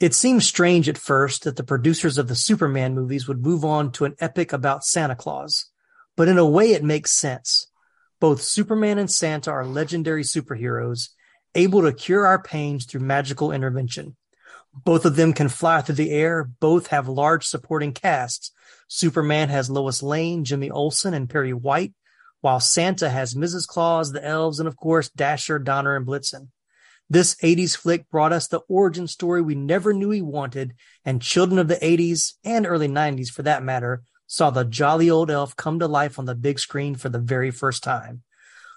It seems strange at first that the producers of the Superman movies would move on to an epic about Santa Claus, but in a way it makes sense. Both Superman and Santa are legendary superheroes, able to cure our pains through magical intervention. Both of them can fly through the air, both have large supporting casts. Superman has Lois Lane, Jimmy Olsen, and Perry White, while Santa has Mrs. Claus, the elves, and of course Dasher, Donner, and Blitzen. This 80s flick brought us the origin story we never knew we wanted, and children of the 80s and early 90s for that matter saw the jolly old elf come to life on the big screen for the very first time.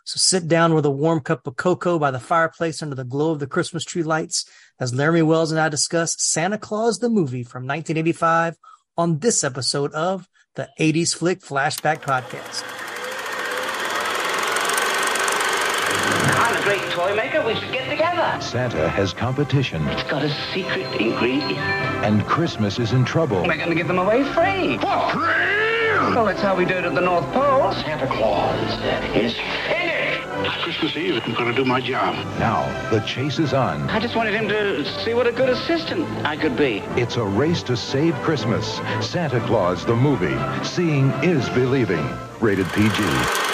So sit down with a warm cup of cocoa by the fireplace under the glow of the Christmas tree lights as Laramie Wells and I discuss Santa Claus the movie from 1985 on this episode of the 80s Flick Flashback Podcast. A great toy maker. We should get together. Santa has competition, It's got a secret ingredient. and Christmas is in trouble. We're going to give them away free. For free! Well, that's how we do it at the North Pole. Santa Claus is finished. Christmas Eve, and I'm going to do my job. Now, the chase is on. I just wanted him to see what a good assistant I could be. It's a race to save Christmas. Santa Claus, the movie. Seeing is believing. Rated PG.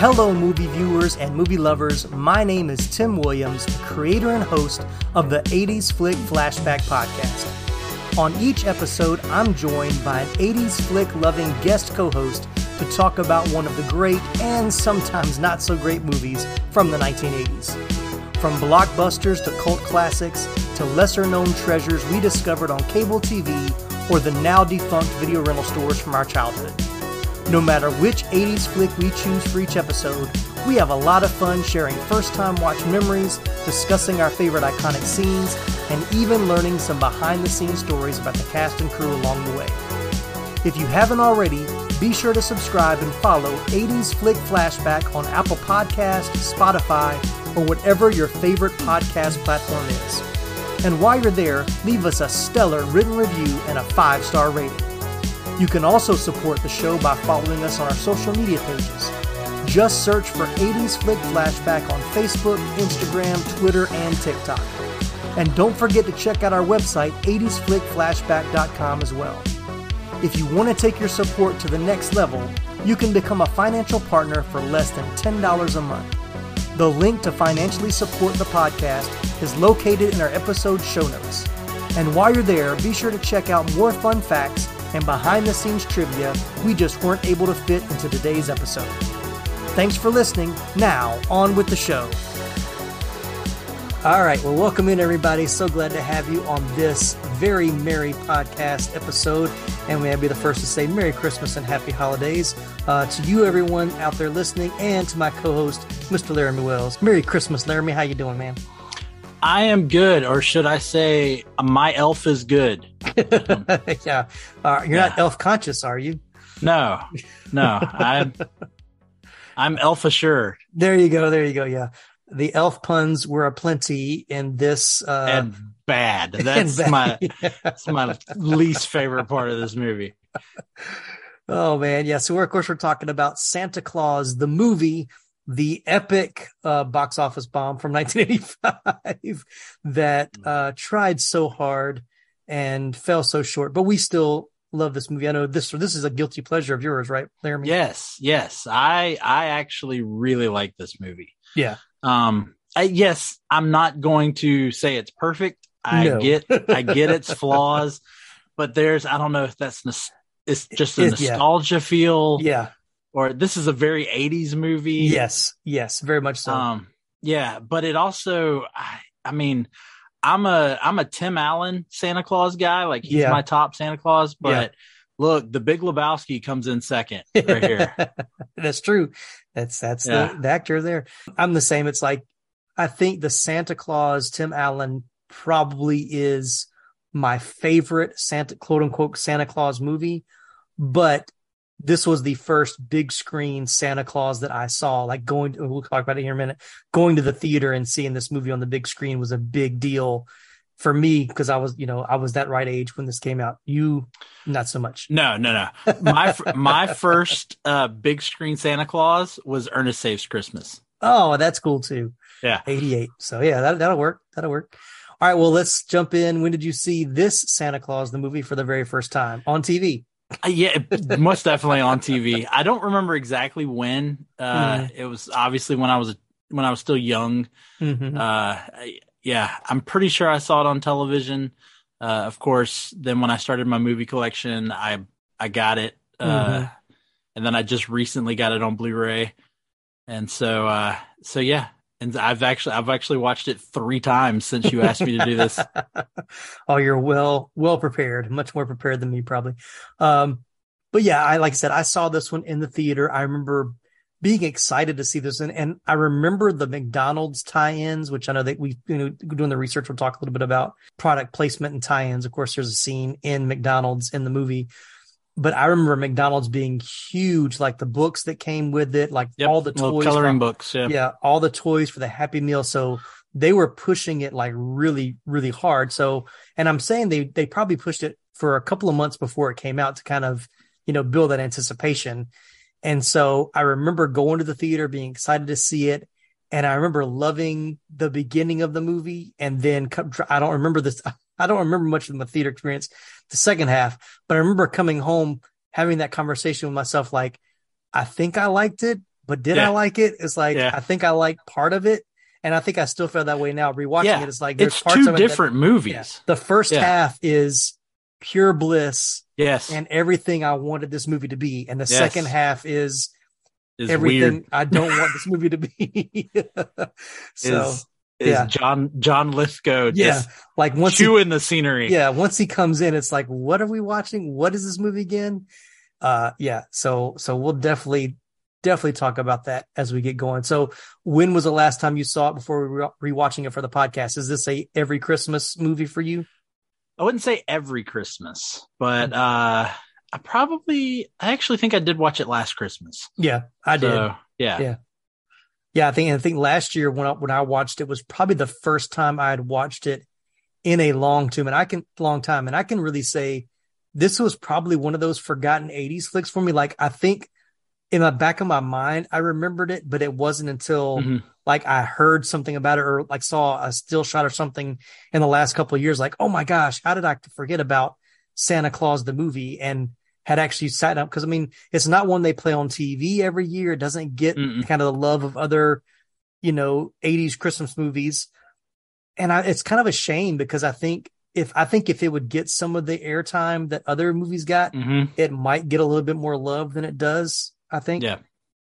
Hello, movie viewers and movie lovers. My name is Tim Williams, the creator and host of the 80s Flick Flashback Podcast. On each episode, I'm joined by an 80s flick loving guest co host to talk about one of the great and sometimes not so great movies from the 1980s. From blockbusters to cult classics to lesser known treasures we discovered on cable TV or the now defunct video rental stores from our childhood. No matter which 80s flick we choose for each episode, we have a lot of fun sharing first time watch memories, discussing our favorite iconic scenes, and even learning some behind the scenes stories about the cast and crew along the way. If you haven't already, be sure to subscribe and follow 80s Flick Flashback on Apple Podcasts, Spotify, or whatever your favorite podcast platform is. And while you're there, leave us a stellar written review and a five star rating. You can also support the show by following us on our social media pages. Just search for 80s Flick Flashback on Facebook, Instagram, Twitter, and TikTok. And don't forget to check out our website, 80sflickflashback.com as well. If you want to take your support to the next level, you can become a financial partner for less than $10 a month. The link to financially support the podcast is located in our episode show notes. And while you're there, be sure to check out more fun facts and behind the scenes trivia we just weren't able to fit into today's episode. Thanks for listening. Now, on with the show. All right, well, welcome in, everybody. So glad to have you on this very merry podcast episode. And we may to be the first to say Merry Christmas and Happy Holidays uh, to you, everyone out there listening, and to my co-host, Mr. Laramie Wells. Merry Christmas, Laramie. How you doing, man? I am good, or should I say, my elf is good. yeah, uh, you're Yeah. not elf conscious, are you? No, no, I'm I'm elf assured There you go. There you go. Yeah, the elf puns were aplenty in this. Uh, and bad. That's bad. my that's my least favorite part of this movie. Oh man, yeah. So we're of course we're talking about Santa Claus, the movie, the epic uh, box office bomb from 1985 that uh, tried so hard and fell so short, but we still love this movie. I know this this is a guilty pleasure of yours, right, Laramie? Yes, yes, I I actually really like this movie. Yeah. Um, I, yes, I'm not going to say it's perfect. I No. get I get its flaws, but there's I don't know if that's it's just a It- yeah. nostalgia feel. Yeah. Or this is a very 80s movie. Yes. Yes. Very much so. Um, yeah, but it also, I, I mean, I'm a I'm a Tim Allen Santa Claus guy. Like he's Yeah. my top Santa Claus. But Yeah. look, the Big Lebowski comes in second right here. that's true. That's that's Yeah. the, the actor there. I'm the same. It's like I think the Santa Claus Tim Allen probably is my favorite Santa quote unquote Santa Claus movie, but this was the first big screen Santa Claus that I saw. Like going, to, we'll talk about it here in a minute. Going to the theater and seeing this movie on the big screen was a big deal for me because I was, you know, I was that right age when this came out. You, not so much. No, no, no. My my first uh, big screen Santa Claus was Ernest Saves Christmas. Oh, that's cool too. Yeah. 88. So yeah, that, that'll work. That'll work. All right. Well, let's jump in. When did you see this Santa Claus, the movie for the very first time on TV? Uh, yeah, most definitely on TV. I don't remember exactly when. Uh, Mhm. It was obviously when I was when I was still young. Mhm. Uh, I- yeah, I'm pretty sure I saw it on television. Uh, of course, then when I started my movie collection, I I got it, uh, Mhm. and then I just recently got it on Blu-ray, and so uh, so yeah, and I've actually I've actually watched it three times since you asked me to do this. oh, you're well, well prepared, much more prepared than me probably. Um, but yeah, I, like I said, I saw this one in the theater. I remember being excited to see this and, and I remember the McDonald's tie-ins, which I know that we, you know, doing the research, we'll talk a little bit about product placement and tie-ins. Of course, there's a scene in McDonald's in the movie, but I remember McDonald's being huge, like the books that came with it, like Yep, all the little toys, coloring from- books. Yeah. yeah, all the toys for the Happy Meal. So they were pushing it like really, really hard. So, and I'm saying they they probably pushed it for a couple of months before it came out to kind of you know build that anticipation. And so I remember going to the theater, being excited to see it, and I remember loving the beginning of the movie. And then I don't remember this. I don't remember much of my theater experience, the second half, but I remember coming home having that conversation with myself, like, I think I liked it, but did I like it? It's like Yeah. I think I like part of it, and I think I still feel that way now. Rewatching Yeah. it, it's like there's It's parts two of it that- different movies. yeah. The first Yeah. half is pure bliss Yes, and everything I wanted this movie to be, and the Yes. second half is is everything weird. I don't want this movie to be. so is is yeah. John John Lithgow yeah, like once he, chewing the scenery. yeah, once he comes in, it's like, what are we watching? What is this movie again? Uh, yeah. So so we'll definitely definitely talk about that as we get going. So when was the last time you saw it before we were rewatching it for the podcast? Is this a every Christmas movie for you? I wouldn't say every Christmas, but Mm-hmm. uh I probably I actually think I did watch it last Christmas. Yeah, I did. So, yeah. Yeah. Yeah, I think I think last year when I, when I watched it was probably the first time I had watched it in a long time, and I can long time, and I can really say this was probably one of those forgotten '80s flicks for me. Like I think in the back of my mind, I remembered it, but it wasn't until Mhm. like I heard something about it or like saw a still shot or something in the last couple of years. Like, oh my gosh, how did I forget about Santa Claus the movie? And had actually sat up because I mean, it's not one they play on TV every year. It doesn't get Mm-mm. kind of the love of other, you know, 80s Christmas movies. And I, it's kind of a shame because I think if I think if it would get some of the airtime that other movies got, Mhm. it might get a little bit more love than it does. I think. Yeah.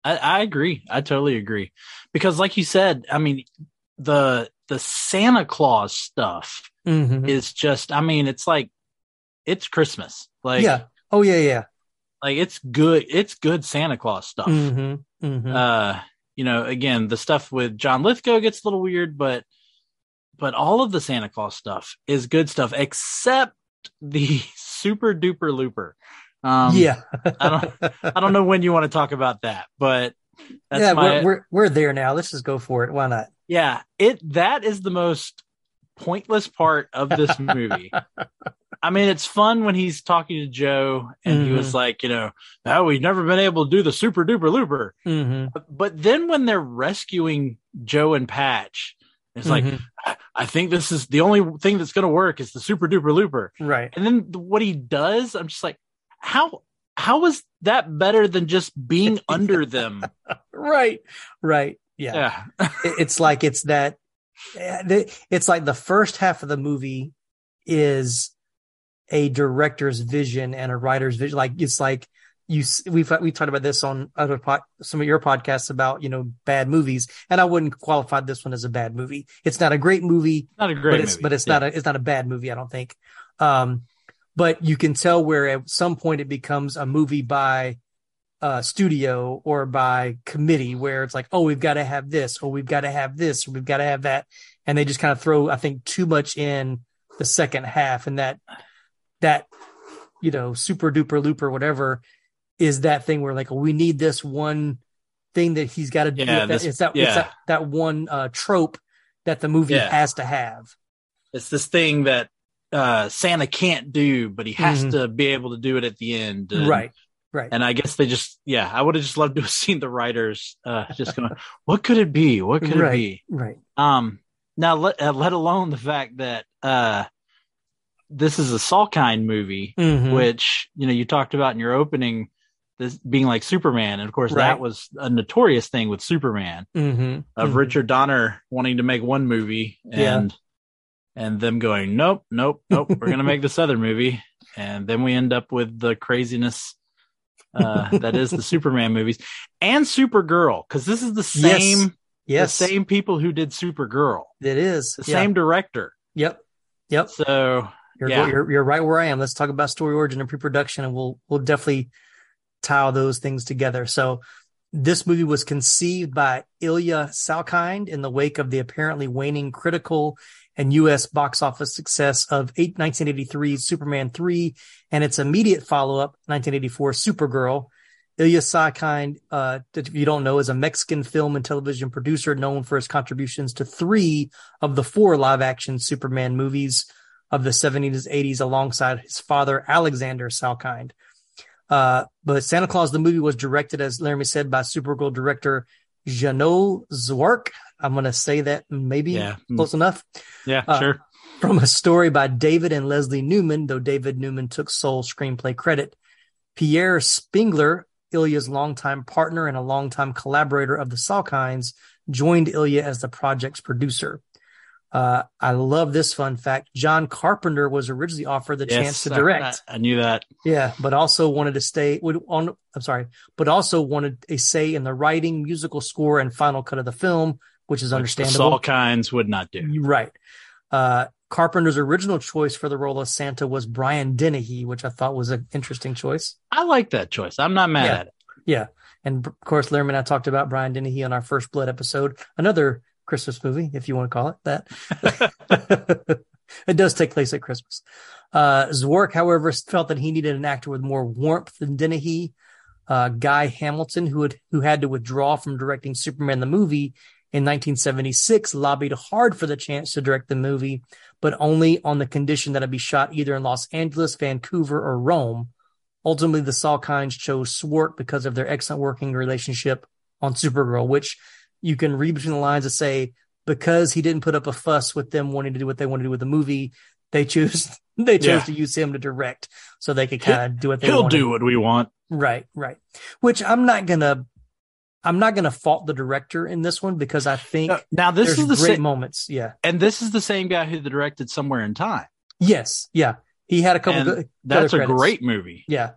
I, I agree. I totally agree. Because like you said, I mean the the Santa Claus stuff Mhm. is just I mean, it's like it's Christmas. Like yeah. Oh yeah. Yeah. like it's good it's good Santa Claus stuff. Mm-hmm. Mm-hmm. uh you know again the stuff with john lithgow gets a little weird but but all of the santa claus stuff is good stuff except the super duper looper um yeah. i don't i don't know when you want to talk about that but that's yeah. my We're, we're we're there now. Let's just go for it. Why not? yeah it that is the most pointless part of this movie I mean, it's fun when he's talking to Joe and he was like, you know, oh, we've never been able to do the super duper looper. Mm-hmm. But, then when they're rescuing Joe and Patch, it's like, Mhm. I, I think this is the only thing that's going to work is the super duper looper. right. And then what he does, I'm just like, how, how is that better than just being under them? Right. Right. Yeah. Yeah. It's like it's that. eh, It's like the first half of the movie is a director's vision and a writer's vision. Like it's like you we've we talked about this on other pod, some of your podcasts about you know bad movies, and I wouldn't qualify this one as a bad movie. It's not a great movie, Not a great but it's movie. but it's Yeah. not a it's not a bad movie. I don't think. Um, but you can tell where at some point it becomes a movie by uh studio or by committee where it's like oh we've got to have this or we've got to have this or we've got to have that and they just kind of throw i think too much in the second half and that that you know super duper loop or whatever is that thing where like we need this one thing that he's got to do Yeah, that, this- it's that yeah. it's that, that one uh trope that the movie Yeah. has to have it's this thing that uh, Santa can't do, but he has Mhm. to be able to do it at the end. And- right right And I guess they just, yeah, I would have just loved to have seen the writers uh, just going, what could it be? What could right it be? right Um, now let uh, let alone the fact that uh, this is a Salkind movie, Mhm. which you know you talked about in your opening, this being like Superman, and of course Right. that was a notorious thing with Superman Mhm. of Mhm. Richard Donner wanting to make one movie Yeah. and and them going, nope, nope, nope, we're gonna make this other movie, and then we end up with the craziness. Uh, that is the Superman movies and Supergirl because this is the Yes. same yes the same people who did Supergirl, it is the Yeah. same director. yep yep So You're, Yeah. you're you're right where I am. Let's talk about story origin and pre-production, and we'll we'll definitely tie those things together. So, this movie was conceived by Ilya Salkind in the wake of the apparently waning critical and U.S. box office success of eight, 1983's Superman 3 and its immediate follow-up, 1984 Supergirl. Ilya Salkind, uh, if you don't know, is a Mexican film and television producer known for his contributions to three of the four live-action Superman movies of the 70s, 80s, alongside his father, Alexander Salkind. Uh, but Santa Claus, the movie was directed, as Laramie said, by Supergirl director Jeannot Szwarc. I'm going to say that maybe Yeah. close enough. yeah, Uh, sure. From a story by David and Leslie Newman, though David Newman took sole screenplay credit. Pierre Spengler, Ilya's longtime partner and a longtime collaborator of the Salkinds, joined Ilya as the project's producer. Uh, I love this fun fact. John Carpenter was originally offered the chance to direct. I, I knew that. Yeah, but also wanted to stay would on I'm sorry, but also wanted a say in the writing, musical score, and final cut of the film, which is which the understandable. Salkinds would not do. Right. Uh, Carpenter's original choice for the role of Santa was Brian Dennehy, which I thought was an interesting choice. I like that choice. I'm not mad Yeah. at it. Yeah. And of course, Laramie and I talked about Brian Dennehy on our First Blood episode, another Christmas movie, if you want to call it that. it does take place at Christmas. Uh, Szwarc, however, felt that he needed an actor with more warmth than Dennehy. Uh, Guy Hamilton, who had, who had to withdraw from directing Superman the movie in 1976, lobbied hard for the chance to direct the movie, but only on the condition that it be shot either in Los Angeles, Vancouver, or Rome. Ultimately, the Salkinds chose Szwarc because of their excellent working relationship on Supergirl, which you can read between the lines to say because he didn't put up a fuss with them wanting to do what they want to do with the movie, they choose they chose Yeah. to use him to direct so they could kind of do what they want. He'll wanted. do what we want. Right, right. Which I'm not gonna I'm not gonna fault the director in this one because I think Now this is the great same, moments. Yeah. and this is the same guy who directed Somewhere in Time. Yes. Yeah. He had a couple And good That's a credits. great movie. Yeah.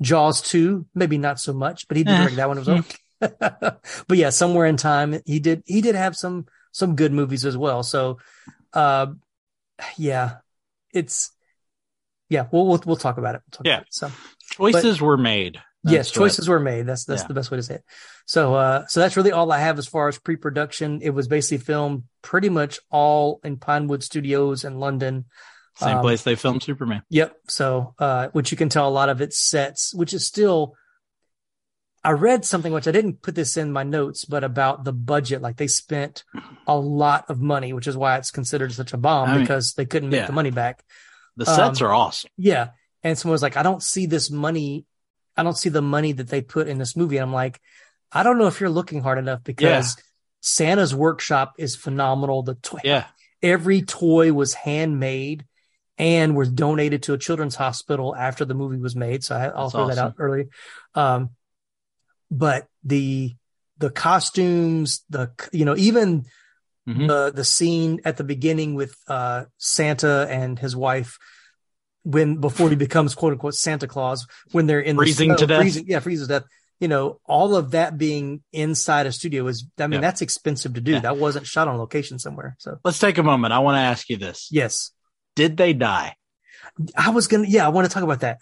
Jaws 2, maybe not so much, but he did Eh. direct that one as well. but yeah, somewhere in time he did he did have some some good movies as well. So uh yeah, it's yeah, we'll we'll, we'll talk about it. We'll talk Yeah. about it. So Choices were made. yes, That's what- choices were made. That's that's Yeah. the best way to say it. So uh so that's really all I have as far as pre-production. It was basically filmed pretty much all in Pinewood Studios in London. Same Um, place they filmed Superman. Yep. So, uh, which you can tell a lot of its sets, which is still, I read something which I didn't put this in my notes, but about the budget. Like they spent a lot of money, which is why it's considered such a bomb I mean, because they couldn't make yeah. the money back. The sets um, are awesome. Yeah. And someone was like, I don't see this money. I don't see the money that they put in this movie. And I'm like, I don't know if you're looking hard enough because Santa's workshop is phenomenal. The toy, Yeah. every toy was handmade and was donated to a children's hospital after the movie was made. So I, I'll That's throw that out early. Um, but the the costumes, the you know even Mhm. the the scene at the beginning with uh, Santa and his wife, when before he becomes quote unquote Santa Claus when they're in Freezing the to death. freezing, yeah, freezes to death. You know, all of that being inside a studio is, I mean, Yeah. that's expensive to do. Yeah. That wasn't shot on location somewhere. So Let's take a moment. I want to ask you this. yes, Did they die? I was gonna, yeah, I want to talk about that.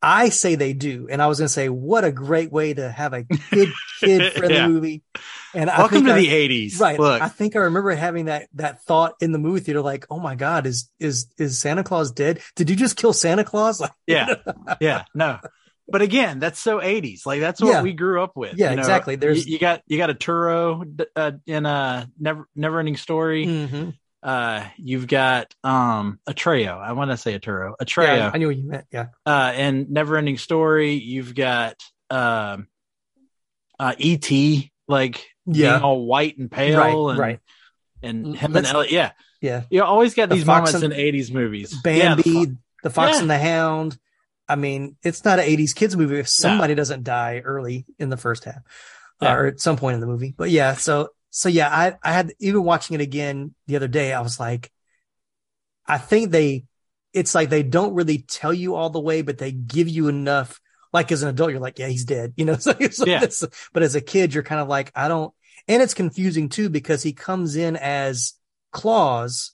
I say they do, and I was gonna say, what a great way to have a good kid friendly Yeah. movie. And I Welcome to I- the 80s. Right. Look, I think I remember having that that thought in the movie theater, like, oh my God, is is is Santa Claus dead? Did you just kill Santa Claus? Like, yeah. Yeah. No. But again, that's so 80s. Like that's what Yeah. we grew up with. Yeah, you know? exactly. There's- you, you got you got a Turo uh, in a never never ending story. mhm. Uh, you've got um a Treo. I want to say a Turo, a yeah. I knew what you meant. Yeah. uh, and never ending story. You've got um, uh, ET, like Yeah. being all white and pale, Right, and right. and him Let's- and Elliot. Yeah, Yeah. you always got The these Fox moments and- in '80s movies. Yeah, Bambi, the the, Fox Yeah. and the Hound. I mean, it's not an 80s kids movie if somebody doesn't die early in the first half Yeah. or at some point in the movie. But yeah, so so yeah, I I had even watching it again the other day, I was like, I think they it's like they don't really tell you all the way, but they give you enough. Like as an adult, you're like, yeah, he's dead. You know, so it's like Yeah. this. But as a kid, you're kind of like, I don't. And it's confusing too because he comes in as Claus,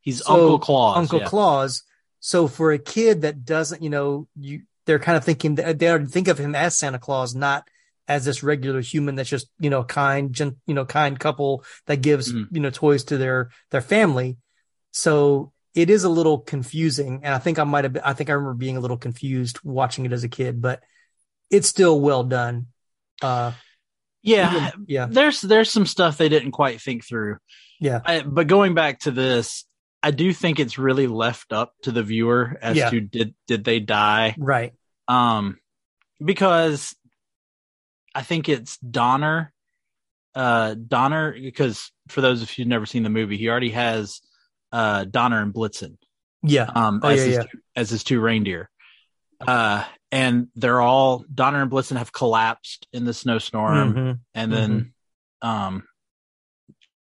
he's so, Uncle Claus. Uncle yeah. Claus. So for a kid that doesn't, you know, you they're kind of thinking they already think of him as Santa Claus, not as this regular human that's just you know kind, gen, you know, kind couple that gives Mhm. you know toys to their their family. So it is a little confusing, and I think I might have. Been, I think I remember being a little confused watching it as a kid, but it's still well done. Uh, Yeah, even- yeah, there's there's some stuff they didn't quite think through. yeah, I, but going back to this, I do think it's really left up to the viewer as Yeah. to did did they die? right, um because i think it's donner uh donner because for those of you who've never seen the movie he already has uh donner and blitzen yeah, um Oh, as, yeah, his yeah. Two, as his two reindeer uh and they're all donner and blitzen have collapsed in the snowstorm Mhm. and then um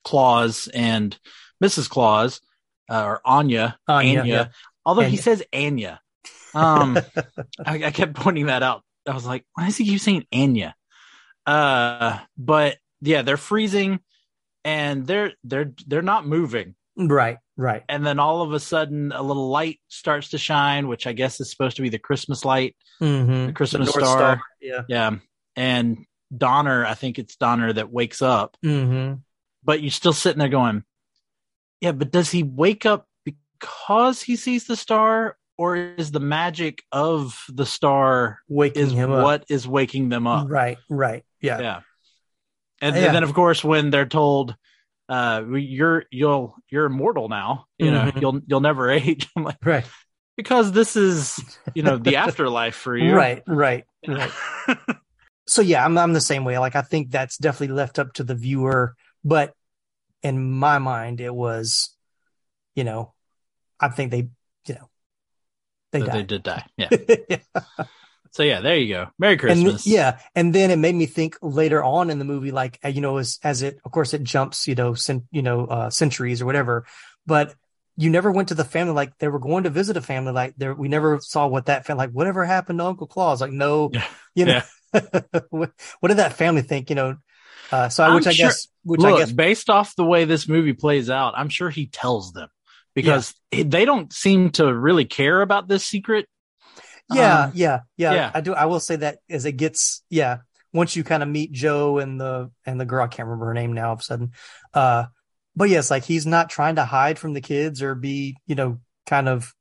claus and mrs claus uh, or anya Anya, anya, yeah. although he says anya um I, I kept pointing that out. I was like, why does he keep saying Anya? Uh, but yeah, they're freezing and they're they're they're not moving. right, right. And then all of a sudden, a little light starts to shine, which I guess is supposed to be the Christmas light, Mm-hmm. the Christmas North star. Star, yeah. Yeah, and Donner, I think it's Donner that wakes up, Mm-hmm. but you're still sitting there going, yeah, but does he wake up because he sees the star? Or is the magic of the star Waking is him up. what is waking them up. Right, right. Yeah. Yeah. And, Yeah. and then of course when they're told uh you're you'll you're immortal now, you know, Mhm. you'll you'll never age. I'm like Right. because this is, you know, the afterlife for you. Right, right, right. so yeah, I'm I'm the same way. Like I think that's definitely left up to the viewer, but in my mind it was, you know, I think they, you know, they they did die. Yeah. Yeah. So yeah, there you go. Merry and Christmas. yeah, and then it made me think later on in the movie, like you know, as as it, of course, it jumps, you know, cent, you know, uh, centuries or whatever, but you never went to the family like they were going to visit a family like there. We never saw what that felt like. Whatever happened to Uncle Claus? Like no, Yeah. you know, what, what did that family think? You know, uh, so I, which I'm I sure- guess, which I guess, based off the way this movie plays out, I'm sure he tells them because they don't seem to really care about this secret. Yeah, um, yeah, yeah, yeah. I do. I will say that as it gets, yeah, once you kind of meet Joe and the and the girl, I can't remember her name now. All of a sudden, uh, but yes, like he's not trying to hide from the kids or be, you know, kind of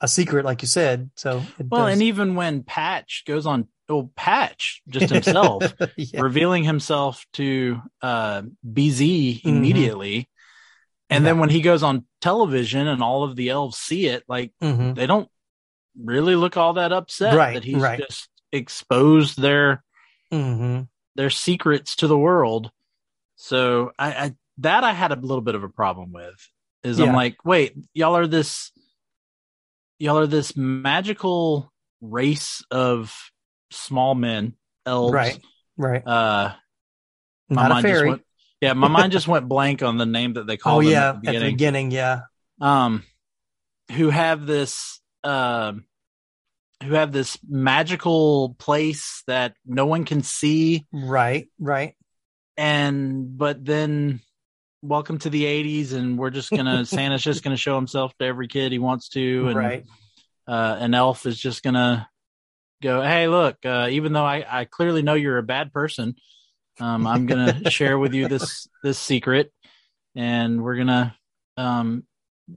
a secret, like you said. So it Well, does- and even when Patch goes on, oh, Patch just himself yeah. revealing himself to uh, BZ Mhm. immediately. And Yeah. then when he goes on television and all of the elves see it, like Mhm. they don't really look all that upset Right, that he's right. just exposed their Mhm. their secrets to the world. So I, I that I had a little bit of a problem with. Is I'm like, wait, y'all are this y'all are this magical race of small men, elves. Right. Right. Uh my Not a fairy. went yeah, my mind just went blank on the name that they call Oh them yeah, at the at the beginning. beginning, yeah. Um who have this um, who have this magical place that no one can see, Right, right. and but then welcome to the 80s and we're just gonna santa's just gonna show himself to every kid he wants to and right. uh an elf is just gonna go hey look uh even though i i clearly know you're a bad person um i'm gonna share with you this this secret and we're gonna um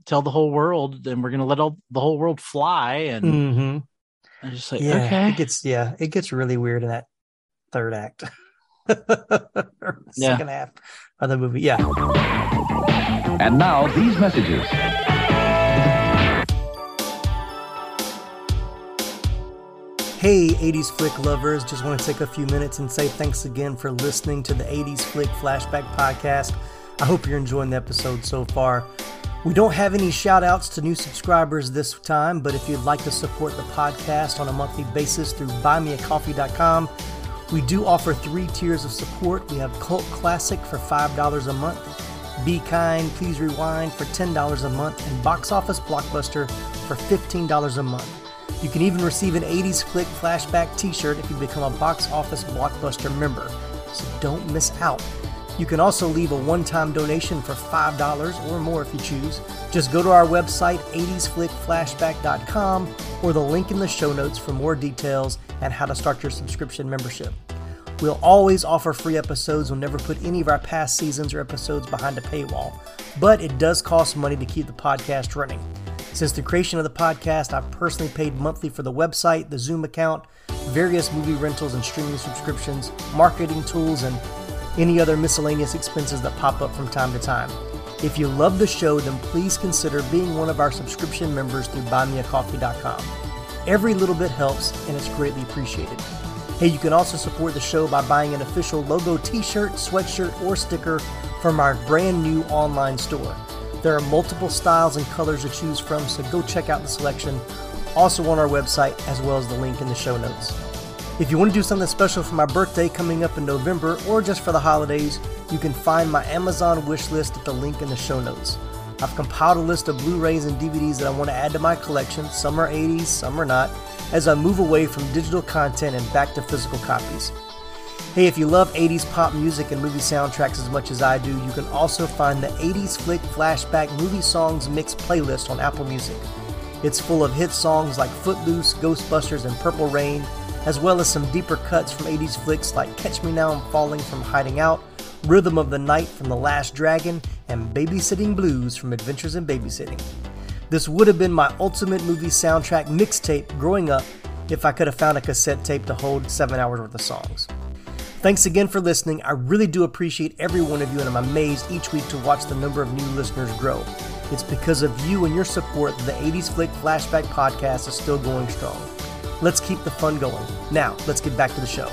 tell the whole world and we're gonna let all the whole world fly and hmm i'm just like Yeah, okay it gets yeah, it gets really weird in that third act. Or Yeah. Second half of the movie. Yeah. And now these messages. Hey, 80s flick lovers, just want to take a few minutes and say thanks again for listening to the 80s Flick Flashback Podcast. I hope you're enjoying the episode so far. We don't have any shout outs to new subscribers this time, but if you'd like to support the podcast on a monthly basis through buymeacoffee.com, we do offer three tiers of support. We have Cult Classic for $5 a month, Be Kind, Please Rewind for $10 a month, and Box Office Blockbuster for $15 a month. You can even receive an 80s Flick Flashback t shirt if you become a Box Office Blockbuster member. So don't miss out. You can also leave a one time donation for $5 or more if you choose. Just go to our website, 80sflickflashback.com, or the link in the show notes for more details and how to start your subscription membership. We'll always offer free episodes. We'll never put any of our past seasons or episodes behind a paywall, but it does cost money to keep the podcast running. Since the creation of the podcast, I've personally paid monthly for the website, the Zoom account, various movie rentals and streaming subscriptions, marketing tools, and any other miscellaneous expenses that pop up from time to time. If you love the show, then please consider being one of our subscription members through buymeacoffee.com. Every little bit helps, and it's greatly appreciated. Hey, you can also support the show by buying an official logo t shirt, sweatshirt, or sticker from our brand new online store. There are multiple styles and colors to choose from, so go check out the selection also on our website, as well as the link in the show notes. If you want to do something special for my birthday coming up in November or just for the holidays, you can find my Amazon wish list at the link in the show notes. I've compiled a list of Blu rays and DVDs that I want to add to my collection. Some are 80s, some are not, as I move away from digital content and back to physical copies. Hey, if you love 80s pop music and movie soundtracks as much as I do, you can also find the 80s Flick Flashback Movie Songs Mix playlist on Apple Music. It's full of hit songs like Footloose, Ghostbusters, and Purple Rain, as well as some deeper cuts from 80s flicks like Catch Me Now I'm Falling from Hiding Out, Rhythm of the Night from The Last Dragon, and Babysitting Blues from Adventures in Babysitting. This would have been my ultimate movie soundtrack mixtape growing up if I could have found a cassette tape to hold seven hours worth of songs. Thanks again for listening. I really do appreciate every one of you, and I'm amazed each week to watch the number of new listeners grow. It's because of you and your support that the 80s Flick Flashback Podcast is still going strong. Let's keep the fun going. Now, let's get back to the show.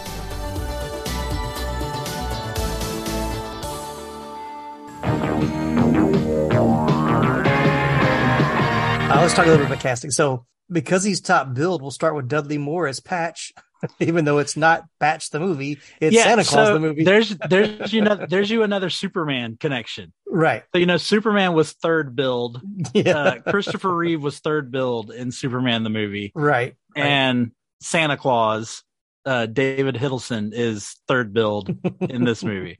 Uh, let's talk a little bit about casting. So, because he's top billed, we'll start with Dudley Moore as Patch, even though it's not Patch the movie, it's Santa Claus so the movie. There's there's you know there's you another Superman connection. right. So you know Superman was third billed. Yeah. Uh, Christopher Reeve was third billed in Superman the movie, right. Right. and Santa Claus, uh, David Huddleston is third billed in this movie.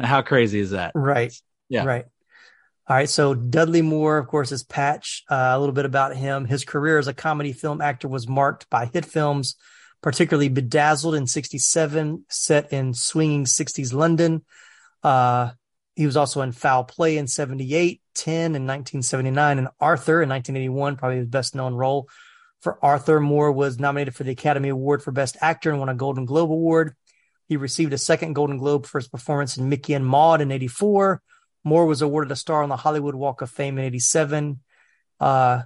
How crazy is that? Right. Yeah. Right. All right. So Dudley Moore, of course, is Patch. Uh, a little bit about him. His career as a comedy film actor was marked by hit films, particularly Bedazzled in 67, set in swinging 60s London. Uh, he was also in Foul Play in 78, 10 in 1979, and Arthur in 1981, probably his best known role. For Arthur, Moore was nominated for the Academy Award for Best Actor and won a Golden Globe Award. He received a second Golden Globe for his performance in Mickey and Maude in 84. Moore was awarded a star on the Hollywood Walk of Fame in 87. Uh,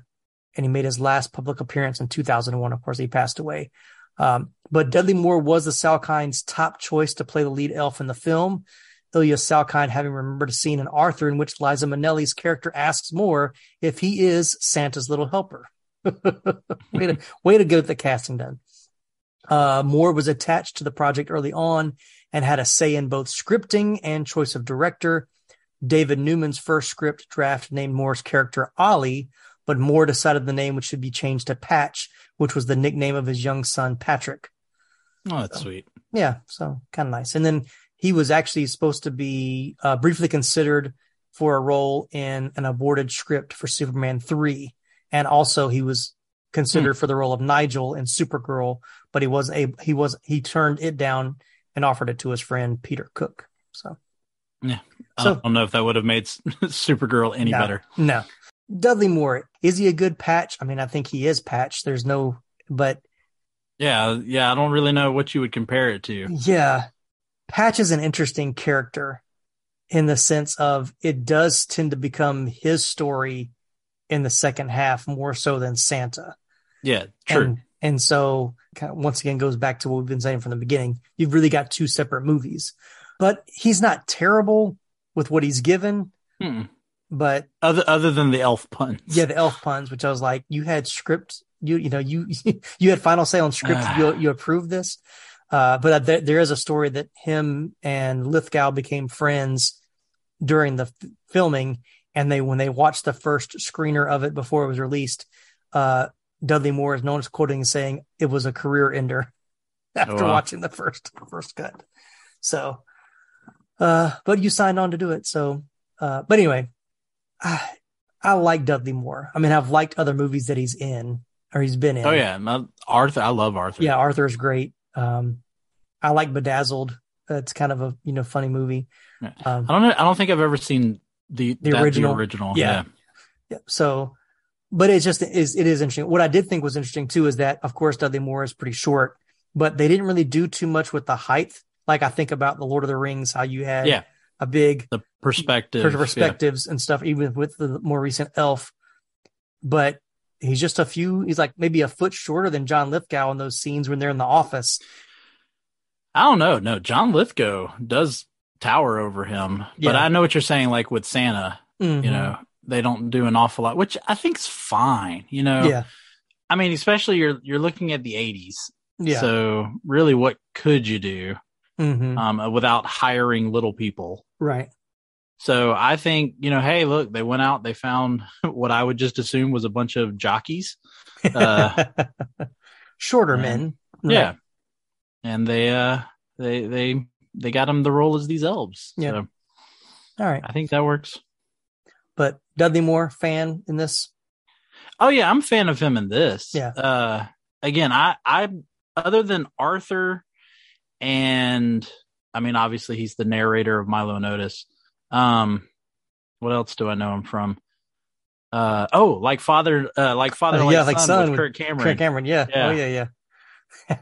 and he made his last public appearance in 2001. Of course, he passed away. Um, but Dudley Moore was the Salkinds' top choice to play the lead elf in the film. Ilya Salkind having remembered a scene in Arthur in which Liza Minnelli's character asks Moore if he is Santa's little helper. Way, to, way to get the casting done. Uh, Moore was attached to the project early on and had a say in both scripting and choice of director. David Newman's first script draft named Moore's character Ollie, but Moore decided the name which should be changed to Patch, which was the nickname of his young son Patrick. Oh, that's sweet. Yeah, so kind of nice. And then he was actually supposed to be uh, briefly considered for a role in an aborted script for Superman 3. And also he was considered hmm. for the role of Nigel in Supergirl, but he was a he was he turned it down and offered it to his friend Peter Cook. So Yeah. So- I don't know if that would have made Supergirl any no, better. No. Dudley Moore, is he a good patch? I mean, I think he is patch. There's no but Yeah, yeah. I don't really know what you would compare it to. Yeah. Patch is an interesting character in the sense of it does tend to become his story in the second half more so than Santa. Yeah, true. And, and so kind of once again goes back to what we've been saying from the beginning. You've really got two separate movies, but he's not terrible with what he's given. Mm. But Other other than the elf puns. yeah, the elf puns, which I was like, you had script, you, you know, you, you had final say on script. Ah. you, you approved this. Uh, but there, there is a story that him and Lithgow became friends during the f- filming. And they, when they watched the first screener of it before it was released, uh, Dudley Moore is known as quoting and saying it was a career ender after wow. watching the first, first cut. So, uh, but you signed on to do it. So, uh, but anyway, I, I like Dudley Moore. I mean, I've liked other movies that he's in or he's been in. Oh yeah, my, Arthur. I love Arthur. Yeah, Arthur's great. Um, I like Bedazzled. It's kind of a you know funny movie. Um, I don't know. I don't think I've ever seen the The that- original? original. Yeah. yeah, so, but it's just is it is interesting. What I did think was interesting too is that of course Dudley Moore is pretty short, but they didn't really do too much with the height. Like I think about the Lord of the Rings, how you had Yeah. a big The perspective. pers- perspectives and stuff, even with the more recent Elf. But he's just a few. He's like maybe a foot shorter than John Lithgow in those scenes when they're in the office. I don't know. No, John Lithgow does tower over him, but I know what you're saying. Like with Santa, Mhm. you know, they don't do an awful lot, which I think's fine. You know, yeah, I mean, especially you're you're looking at the '80s. yeah. So really, what could you do Mhm. um, without hiring little people? right. So I think you know, hey, look, they went out, they found what I would just assume was a bunch of jockeys. Uh, Shorter yeah. men. Right. Yeah, and they uh they they they got him the role as these elves. Yeah. So All right. I think that works. But Dudley Moore fan in this. Oh yeah, I'm a fan of him in this. Yeah. Uh, again, I I other than Arthur, and I mean, obviously he's the narrator of Milo and Otis. Um, what else do I know him from? Uh oh, like father, uh, like father, Uh, yeah, like son, son with Kirk Cameron. Kirk Cameron. Yeah. Yeah. Oh yeah, yeah.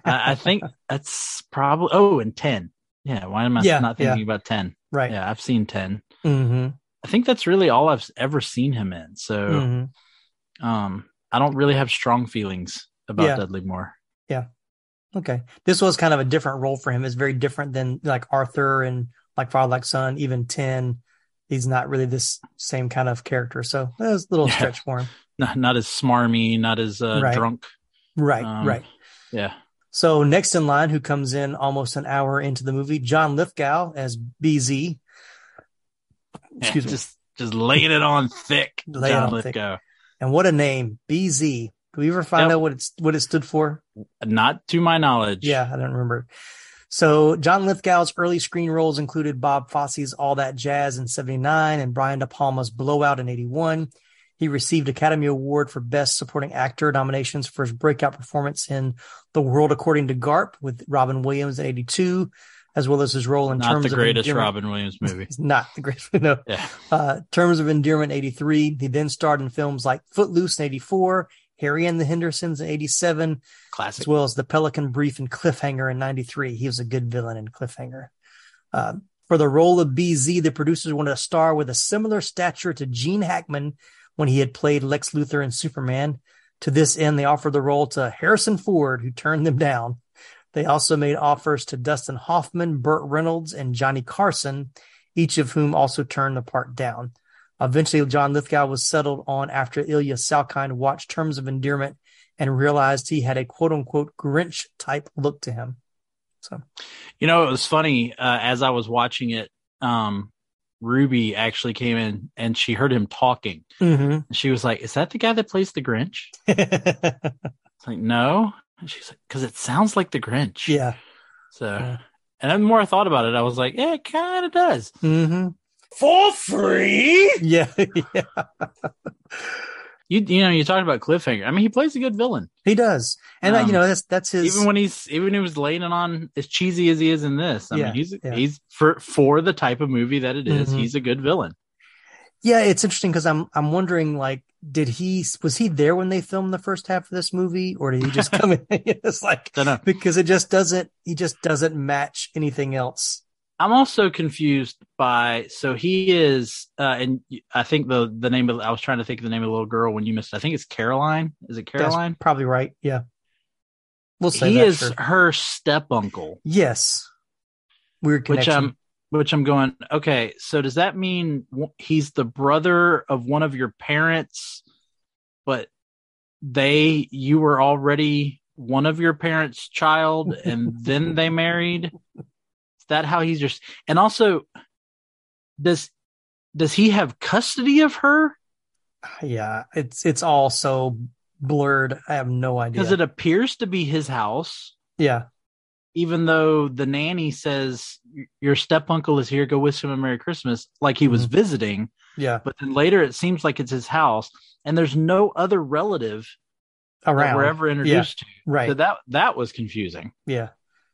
I, I think that's probably oh, and ten. Yeah, why am I Yeah, not yeah. thinking about ten? right. Yeah, I've seen ten. Mm-hmm. I think that's really all I've ever seen him in. So, hmm um, I don't really have strong feelings about Yeah. Dudley Moore. Yeah. Okay. This was kind of a different role for him. It's very different than like Arthur and like Father Like Son, even Ten. He's not really this same kind of character. So that was a little Yeah. stretch for him. Not, not as smarmy, not as uh, Right. drunk. Right. Um, right. Yeah. So next in line, who comes in almost an hour into the movie, John Lithgow as BZ. Excuse Yeah, me. Just just laying it on thick. Lay John on thick. Lithgow. And what a name, BZ. Do we ever find Yep. out what it's what it stood for? Not to my knowledge. Yeah, I don't remember. So John Lithgow's early screen roles included Bob Fosse's All That Jazz in 79 and Brian De Palma's Blowout in 81. He received Academy Award for Best Supporting Actor nominations for his breakout performance in The World According to Garp with Robin Williams in 82, as well as his role in Not Terms the greatest. Robin Williams movie. Not the greatest. No. Yeah. Uh, Terms of Endearment 83. He then starred in films like Footloose in 84, Harry and the Hendersons in 87, Classic. as well as the Pelican Brief and Cliffhanger in 93. He was a good villain in Cliffhanger. Uh, for the role of BZ, the producers wanted a star with a similar stature to Gene Hackman when he had played Lex Luthor in Superman. To this end, they offered the role to Harrison Ford, who turned them down. They also made offers to Dustin Hoffman, Burt Reynolds, and Johnny Carson, each of whom also turned the part down. Eventually, John Lithgow was settled on after Ilya Salkind watched Terms of Endearment and realized he had a quote unquote Grinch type look to him. So, You know, it was funny uh, as I was watching it. Um, Ruby actually came in and she heard him talking. hmm she was like, "Is that the guy that plays the Grinch?" It's like, "No." And she's like, "Because it sounds like the Grinch." yeah. So, Yeah. and then the more I thought about it, I was like, "Yeah, it kind of does." hmm For free. Yeah. yeah. You you know you talked about cliffhanger. I mean, he plays a good villain, He does, and uh, Um, you know that's that's his. even when he's even when he was laying it on as cheesy as he is in this. I Yeah, mean, he's yeah. he's for for the type of movie that it is, Mhm. He's a good villain. yeah, it's interesting because I'm I'm wondering like, did he was he there when they filmed the first half of this movie, or did he just come in? it's like because it just doesn't he just doesn't match anything else. I'm also confused by so he is, uh, and I think the the name of I was trying to think of the name of the little girl when you missed. I think it's Caroline. Is it Caroline? That's probably right. Yeah, we'll say He that, is sure. her step uncle, Yes, weird which. I'm which I'm going. Okay, so does that mean he's the brother of one of your parents, but they you were already one of your parents' child, and then they married? That how he's just? And also, does does he have custody of her? yeah, it's it's all so blurred. I have no idea. Because it appears to be his house, yeah, even though the nanny says your step uncle is here. Go wish him a Merry Christmas, like he was Mhm. visiting. yeah, But then later, it seems like it's his house, and there's no other relative that around we're ever introduced to. right. So that that was confusing. yeah,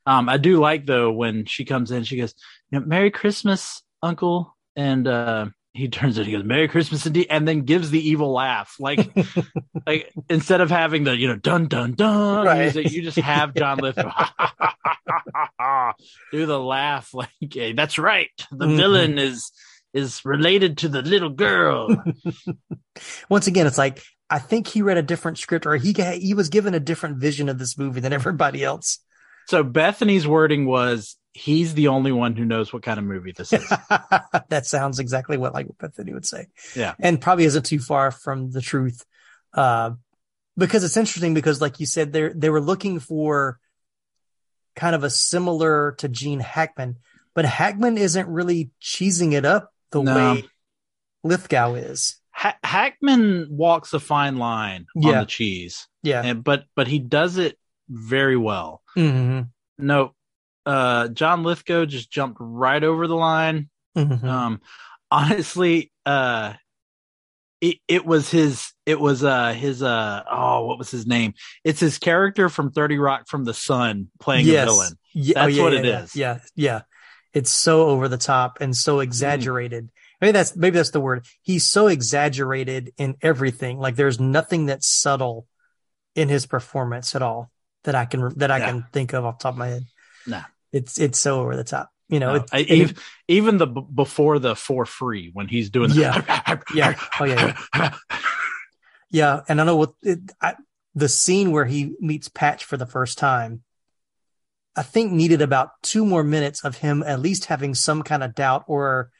Um, I do like though when she comes in, she goes, you know, "Merry Christmas, Uncle," and uh, he turns it. He goes, "Merry Christmas indeed," and then gives the evil laugh, like like instead of having the you know dun dun dun Right. music, you just have John Lithgow do the laugh, like hey, that's right, the Mhm. villain is is related to the little girl. Once again, it's like I think he read a different script, or he he was given a different vision of this movie than everybody else. So Bethany's wording was, "He's the only one who knows what kind of movie this is." that sounds exactly what like Bethany would say. Yeah. and probably isn't too far from the truth. Uh, because it's interesting because, like you said, they they were looking for kind of a similar to Gene Hackman, but Hackman isn't really cheesing it up the No. way Lithgow is. Ha- Hackman walks a fine line on Yeah. the cheese, Yeah. and, but but he does it very well. hmm No, uh, John Lithgow just jumped right over the line. hmm Um, honestly, uh, it it was his it was uh his uh oh what was his name? It's his character from Third Rock from the Sun playing a villain. Yeah, That's yeah, what yeah, it yeah, is. Yeah, yeah. It's so over the top and so exaggerated. Maybe that's maybe that's the word. He's so exaggerated in everything. Like there's nothing that's subtle in his performance at all that I can that I Yeah. can think of off the top of my head. No. It's it's so over the top. You know, No, it, I- even, it- even the before the for free when he's doing the Yeah. Yeah. Oh, yeah, yeah, and I know what it, I, the scene where he meets Patch for the first time. I think needed about two more minutes of him at least having some kind of doubt or,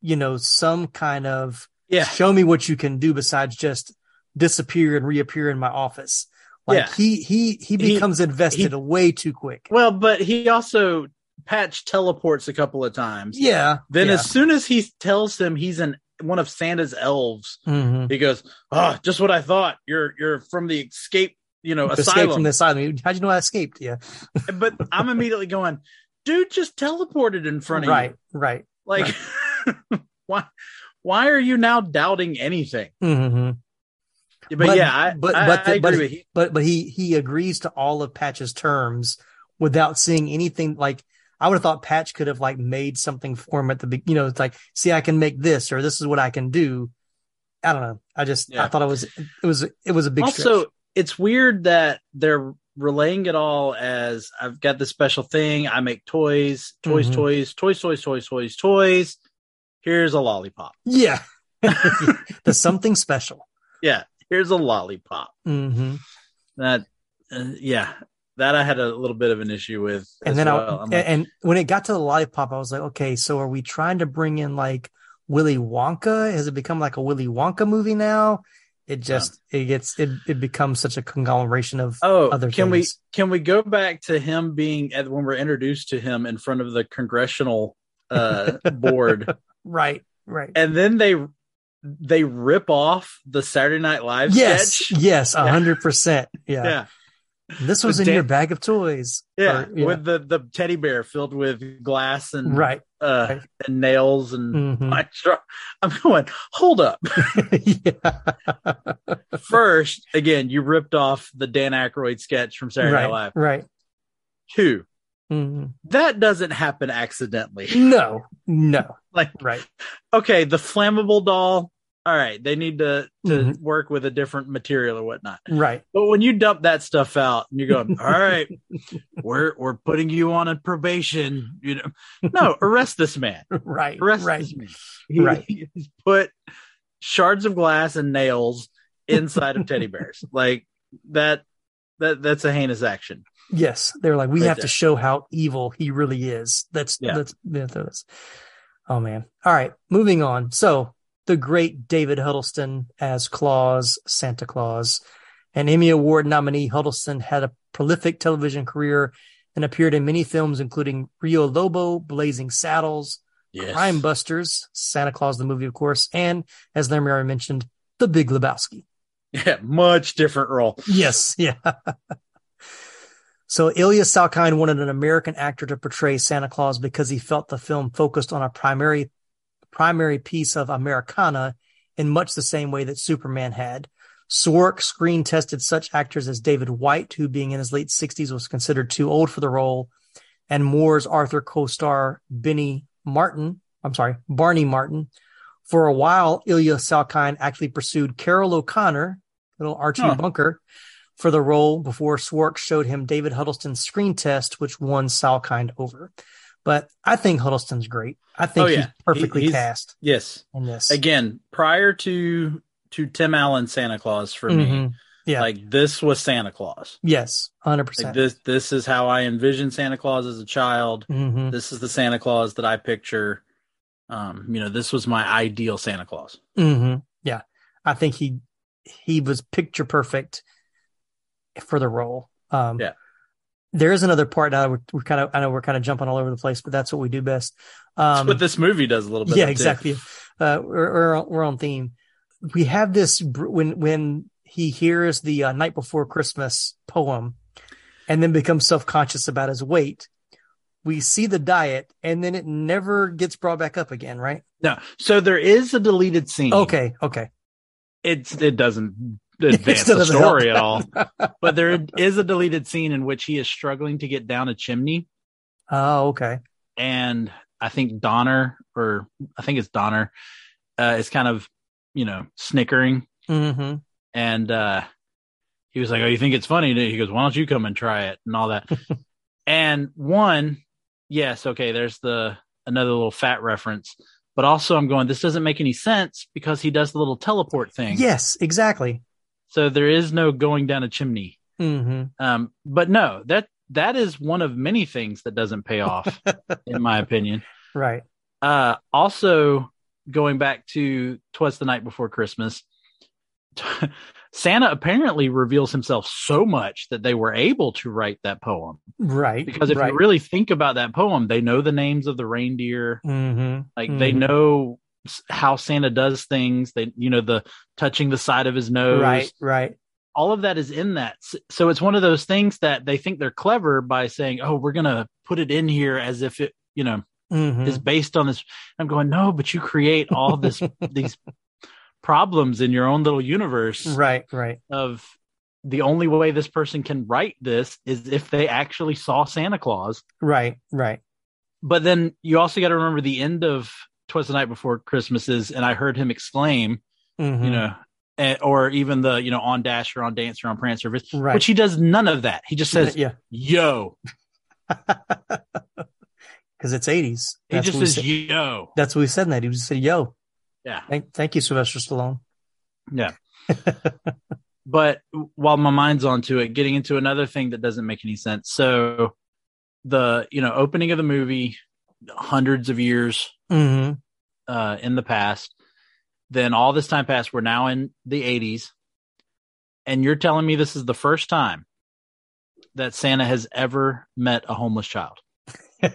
you know, some kind of yeah show me what you can do besides just disappear and reappear in my office. Like Yeah. he he he He- becomes invested way too quick. Well, but he also Patch teleports a couple of times. Yeah. Then yeah. as soon as he tells him he's an one of Santa's elves, Mhm. he goes, "Oh, just what I thought. You're you're from the escape, you know, escape asylum." from the asylum. How'd you know I escaped? Yeah. but I'm immediately going, "Dude, just teleported in front of Right. you. Right. Like, why why are you now doubting anything?" hmm But, yeah, I, but I, but I the- but, agree with you. but but he he agrees to all of Patch's terms without seeing anything like I would have thought Patch could have like made something for him at the be you know it's like see I can make this or this is what I can do. I don't know. I just I thought it was it was it was a big also stretch. it's weird that they're relaying it all as i've got this special thing i make toys toys Mhm. toys toys toys toys toys toys here's a lollipop Yeah. the something special. yeah here's a lollipop hmm that uh, yeah that i had a little bit of an issue with And then well. I like, and when it got to the lollipop, I was like, okay, so are we trying to bring in like Willy Wonka? Has it become like a Willy Wonka movie now? It just it gets it it becomes such a conglomeration of oh other can we can we go back to him being at when we're introduced to him in front of the congressional uh board right, right. and then they they rip off the Saturday Night Live Yes, sketch. yes, a hundred percent. Yeah. Yeah, This was With in your bag of toys. yeah, Or- with the the teddy bear filled with glass and right. uh, right. and nails and Mhm. I'm going. Hold up. First, again, you ripped off the Dan Aykroyd sketch from Saturday Night Live. Right. Two, Mhm. that doesn't happen accidentally. No. No. Like, Right. okay, the flammable doll. All right, they need to to Mhm. work with a different material or whatnot. Right. But when you dump that stuff out and you're going, all right, we're we're putting you on a probation, you know, no, arrest this man. Right. Arrest Right. this man. He- Right. he's put shards of glass and nails inside of teddy bears. Like that. That that's a heinous action. Yes, they're like we Right have there. to show how evil he really is. That's Yeah. that's yeah, that's. Oh man! All right, moving on. So the great David Huddleston as Claus, Santa Claus, an Emmy Award nominee. Huddleston had a prolific television career and appeared in many films, including Rio Lobo, Blazing Saddles, Yes. Crime Busters, Santa Claus the movie, of course, and as Larry already mentioned, The Big Lebowski. Yeah, much different role. Yes, yeah. So Ilya Salkind wanted an American actor to portray Santa Claus because he felt the film focused on a primary primary piece of Americana in much the same way that Superman had. Szwarc screen tested such actors as David White, who being in his late 60s was considered too old for the role, and Moore's Arthur co-star Benny Martin, I'm sorry, Barney Martin. For a while, Ilya Salkind actually pursued Carroll O'Connor, little Archie Huh. Bunker, for the role before Szwarc showed him David Huddleston's screen test, which won Salkind over. But I think Huddleston's great. I think Oh, yeah. he's perfectly He- he's- cast Yes. in this. Again, prior to to Tim Allen Santa Claus for me, Mhm. Yeah. like this was Santa Claus. yes, hundred Like percent. this this is how I envisioned Santa Claus as a child. hmm This is the Santa Claus that I picture. Um, you know, this was my ideal Santa Claus. hmm Yeah, I think he he was picture perfect for the role. Um, Yeah. There is another part now. We're, we're kind of I know we're kind of jumping all over the place, but that's what we do best. Um, what this movie does a little bit. yeah, exactly. Uh, we're, we're on- we're on theme. We have this when when he hears the uh, night before Christmas poem, and then becomes self conscious about his weight. We see the diet, and then it never gets brought back up again, right? No, so there is a deleted scene. Okay, okay. it's it doesn't advance the story at all. But there is a deleted scene in which he is struggling to get down a chimney, Oh, okay. and I think Donner, or I think it's Donner, uh, is kind of you know snickering, hmm and uh, he was like, "Oh, you think it's funny?" He goes, "Why don't you come and try it?" and all that. and one, yes, okay, there's the another little fat reference. But also, I'm going. This doesn't make any sense because he does the little teleport thing. Yes, exactly. So there is no going down a chimney. hmm Um, but no, that that is one of many things that doesn't pay off, in my opinion. Right. Uh, also, going back to "Twas the Night Before Christmas," Santa apparently reveals himself so much that they were able to write that poem. Right. Because if right. you really think about that poem, they know the names of the reindeer. hmm Like they know how Santa does things. They, you know, the touching the side of his nose. Right. Right. all of that is in that. So it's one of those things that they think they're clever by saying, "Oh, we're gonna put it in here as if it, you know, hmm is based on this." I'm going, no, but you create all this these problems in your own little universe Right. Right. of the only way this person can write this is if they actually saw Santa Claus. Right. Right. But then you also got to remember the end of "Twas the Night Before Christmases, and I heard him exclaim, hmm you know. Or even the you know on Dasher on Dancer on Prancer, Right. which he does none of that. He just says, yeah. yo. Because it's 80s. He just says said- yo. That's what we said in that. He just said, yo. Yeah. Thank, thank you, Sylvester Stallone. Yeah. but while my mind's onto it, getting into another thing that doesn't make any sense. So the, you know, opening of the movie, hundreds of years hmm uh, in the past, then all this time passed. We're now in the 80s. And you're telling me this is the first time that Santa has ever met a homeless child.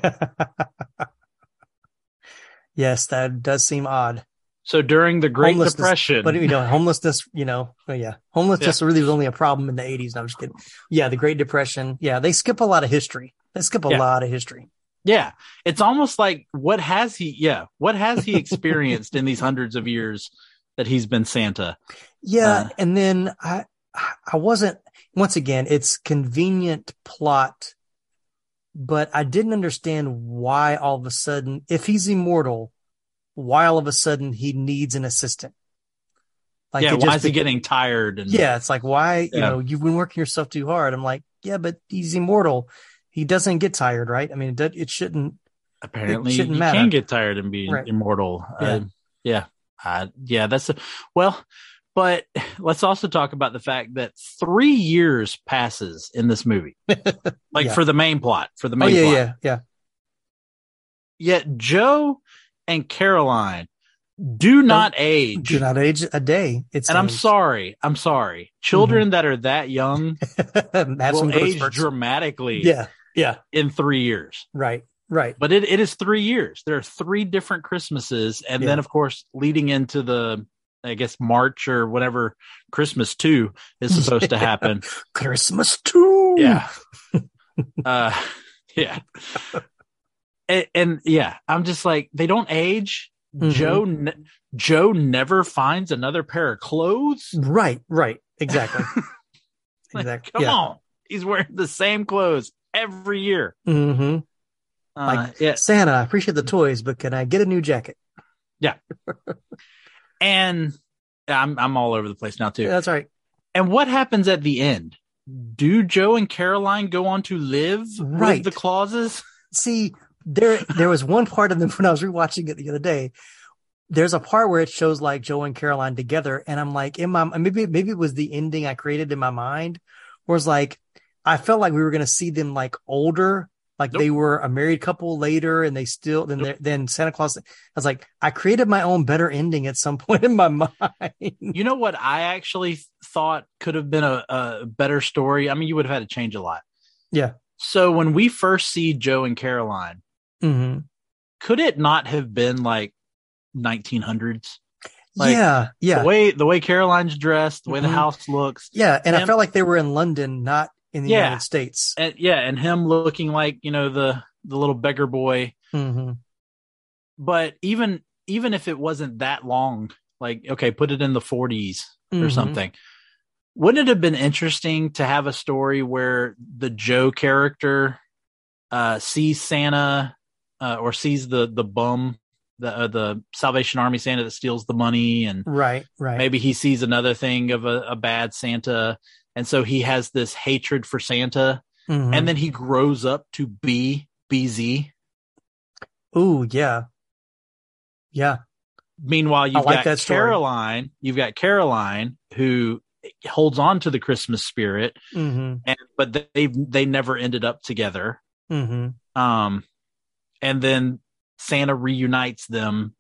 Yes, that does seem odd. So during the Great Depression, But you know, homelessness, you know, well, yeah, homelessness really was only a problem in the eighties. No, I'm just kidding. Yeah, the Great Depression. Yeah, they skip a lot of history. They skip a Yeah. lot of history. Yeah, it's almost like what has he? Yeah, what has he experienced in these hundreds of years that he's been Santa? Yeah, Uh, and then I, I wasn't. Once again, it's convenient plot, but I didn't understand why all of a sudden, if he's immortal, why all of a sudden he needs an assistant. Like yeah, why just is he getting tired? And Yeah, it's like why you know you've been working yourself too hard. I'm like, yeah, but he's immortal. He doesn't get tired, right? I mean, it, it shouldn't. apparently shouldn't you matter. can get tired and be Right. immortal. Yeah. Uh, yeah, uh, yeah. That's a, well, but let's also talk about the fact that three years passes in this movie, like Yeah. for the main plot. For the Oh main yeah, plot. yeah, yeah. Yet Joe and Caroline do not age. Do not age a day. It's and I'm sorry. I'm sorry. Children that are that young will age spurts. dramatically Yeah, yeah, in three years. right, right. But it, it is three years. There are three different Christmases. And Yeah. then, of course, leading into the, I guess, March or whatever Christmas 2 is supposed to happen. Christmas too. Yeah. uh, yeah. And, and yeah, I'm just like, they don't age. Mhm. Joe, ne- Joe never finds another pair of clothes. Right, right. Exactly. Like, exactly. come yeah. on. He's wearing the same clothes every year. hmm Uh, Like, yeah. Santa, I appreciate the toys, but can I get a new jacket? Yeah. and I'm, I'm all over the place now too. Yeah, that's right. And what happens at the end? Do Joe and Caroline go on to live Right. with the clauses? See, there there was one part of them when I was rewatching it the other day. There's a part where it shows like Joe and Caroline together, and I'm like, in my maybe maybe it was the ending I created in my mind, where it's like I felt like we were gonna see them like older, like Nope. they were a married couple later, and they still then Nope. then Santa Claus. I was like, I created my own better ending at some point in my mind. You know what I actually thought could have been a, a better story? I mean, you would have had to change a lot. Yeah. So when we first see Joe and Caroline, hmm could it not have been like 1900s? Like, yeah, yeah, The way the way Caroline's dressed, the way Mhm. the house looks, yeah. And I felt like they were in London, not in the Yeah. United States. and yeah, and him looking like you know the the little beggar boy. hmm But even even if it wasn't that long, like okay, put it in the 40s or Mhm. something. Wouldn't it have been interesting to have a story where the Joe character uh, sees Santa uh, or sees the the bum, the uh, the Salvation Army Santa that steals the money, and Right, right. maybe he sees another thing of a, a bad Santa, and so he has this hatred for Santa, Mhm. and then he grows up to be BZ. Ooh, yeah. Yeah. Meanwhile, you've like got. Caroline. You've got Caroline who holds on to the Christmas spirit, hmm and but they they never ended up together. hmm Um, and then Santa reunites them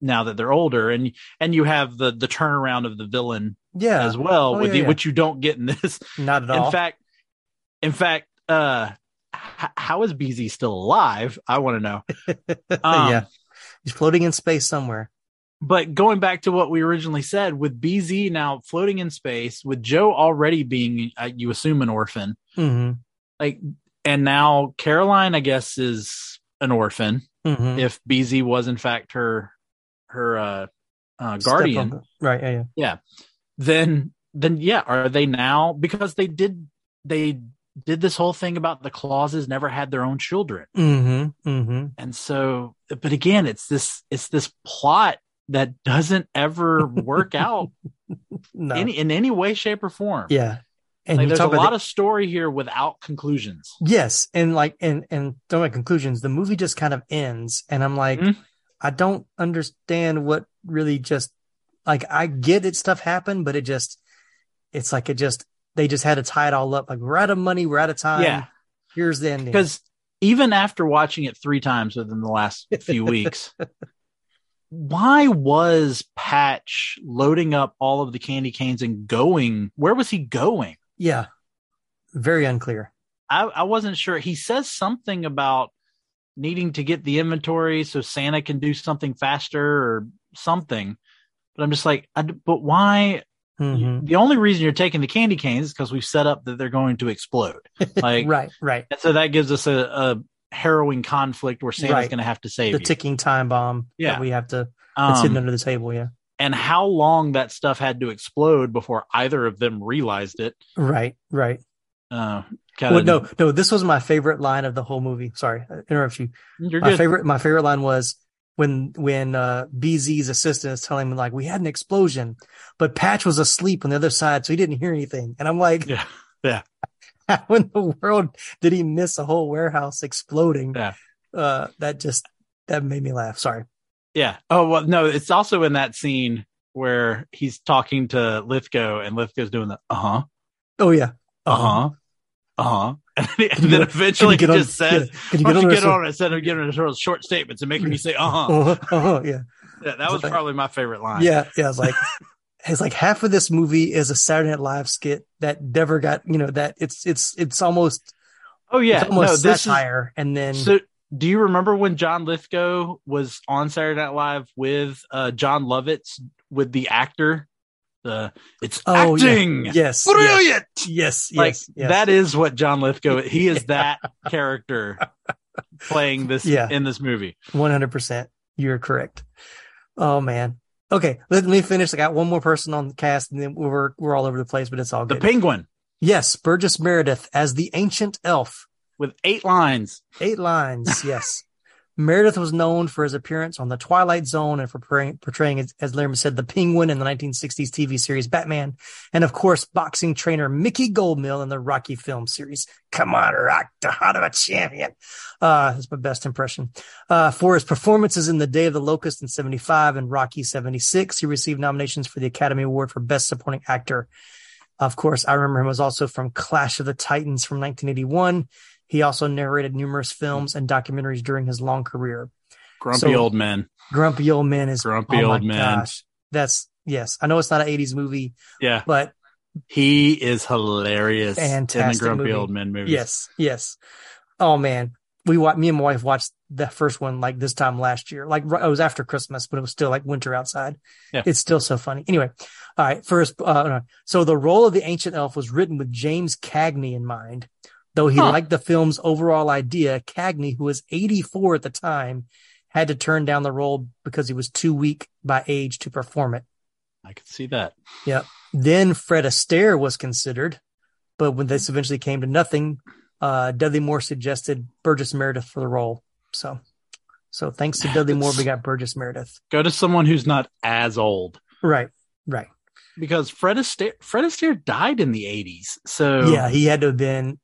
now that they're older, and and you have the the turnaround of the villain Yeah. as well, Oh, with yeah, the, yeah. which you don't get in this. Not at all. In fact, in fact, uh, h- how is BZ still alive? I want to know. Um, yeah. He's floating in space somewhere. But going back to what we originally said, with BZ now floating in space, with Joe already being, uh, you assume, an orphan, hmm like, and now Caroline, I guess, is an orphan. hmm If BZ was in fact her her uh, uh, guardian, Right. Yeah. Yeah. then then yeah, are they now because they did they did this whole thing about the clauses never had their own children, hmm hmm and so but again, it's this it's this plot that doesn't ever work out No. any in any way, shape, or form. yeah. And like there's a lot the- of story here without conclusions. Yes, and like and and don't make conclusions. The movie just kind of ends, and I'm like, Mhm. I don't understand what really just like I get that stuff happened, but it just it's like it just they just had to tie it all up. Like we're out of money, we're out of time. Yeah. here's the ending. Because even after watching it three times within the last few weeks, why was Patch loading up all of the candy canes and going? Where was he going? yeah, very unclear. I, I wasn't sure. He says something about needing to get the inventory so Santa can do something faster or something. But I'm just like, I, but why? Mhm. The only reason you're taking the candy canes is because we've set up that they're going to explode. Like, right, right. and so that gives us a, a harrowing conflict where Santa's Right. going to have to save The you. ticking time bomb Yeah. that we have to hidden Um, under the table. Yeah, and how long that stuff had to explode before either of them realized it. right, right. Uh, Well, no, no. This was my favorite line of the whole movie. Sorry, I interrupt you. you're my good. favorite my favorite line was when when uh BZ's assistant is telling him like we had an explosion, but Patch was asleep on the other side, so he didn't hear anything. And I'm like, Yeah, yeah. how in the world did he miss a whole warehouse exploding? Yeah. Uh that just that made me laugh. Sorry. Yeah. Oh well, no, it's also in that scene where he's talking to Lithgow and Lithgow's doing the uh huh, Oh yeah. uh huh, uh huh, and then, and then get- eventually he Can you get on- just says, can you "Why get on you get on it instead of giving it short, short statements and making me say uh huh." Uh-huh, uh-huh, yeah. Yeah, that was probably my favorite line. Yeah, yeah. It's like it's like half of this movie is a Saturday Night Live skit that never got you know that it's it's it's almost Oh yeah. it's almost no, this is satire, and then so. Do you remember when John Lithgow was on Saturday Night Live with uh, Jon Lovitz with the actor? The it's Oh, yeah. acting. yes, yes, Brilliant. yes, like yes, yes. that is what John Lithgow he is that character playing this Yeah. in this movie. One hundred percent. You're correct. Oh man. Okay, let me finish. I got one more person on the cast, and then we're we're all over the place, but it's all The penguin yes, Burgess Meredith as the ancient elf. with eight lines. Eight lines. Yes. Meredith was known for his appearance on The Twilight Zone and for portraying, portraying as, as said, the Penguin in the 1960s TV series Batman, and of course, boxing trainer Mickey Goldmill in the Rocky film series. Come on, rock the heart of a champion. Uh, that's my best impression. Uh, for his performances in The Day of the Locust in 75 and Rocky 76, he received nominations for the Academy Award for Best Supporting Actor. Of course, I remember him was also from Clash of the Titans from 1981. He also narrated numerous films and documentaries during his long career. Grumpy So- old men. Grumpy Old Men is Grumpy oh Old Men. Gosh, that's yes. I know it's not an 80s movie, Yeah. but He is hilarious in the Fantastic Grumpy movie. Old Men movie. yes, yes. Oh man, we wa- me and my wife watched the first one like this time last year. Like it was after Christmas, but it was still like winter outside. Yeah. It's still so funny. Anyway, all right. First, uh, so the role of the ancient elf was written with James Cagney in mind. Though he Huh. liked the film's overall idea, Cagney, who was 84 at the time, had to turn down the role because he was too weak by age to perform it. I could see that. Yeah. Then Fred Astaire was considered, but when this eventually came to nothing, uh, Dudley Moore suggested Burgess Meredith for the role. So, so thanks to Dudley Moore, we got Burgess Meredith. Go to someone who's not as old. Right, right. Because Fred Astaire, Fred Astaire died in the 80s. So Yeah, he had to have been don't know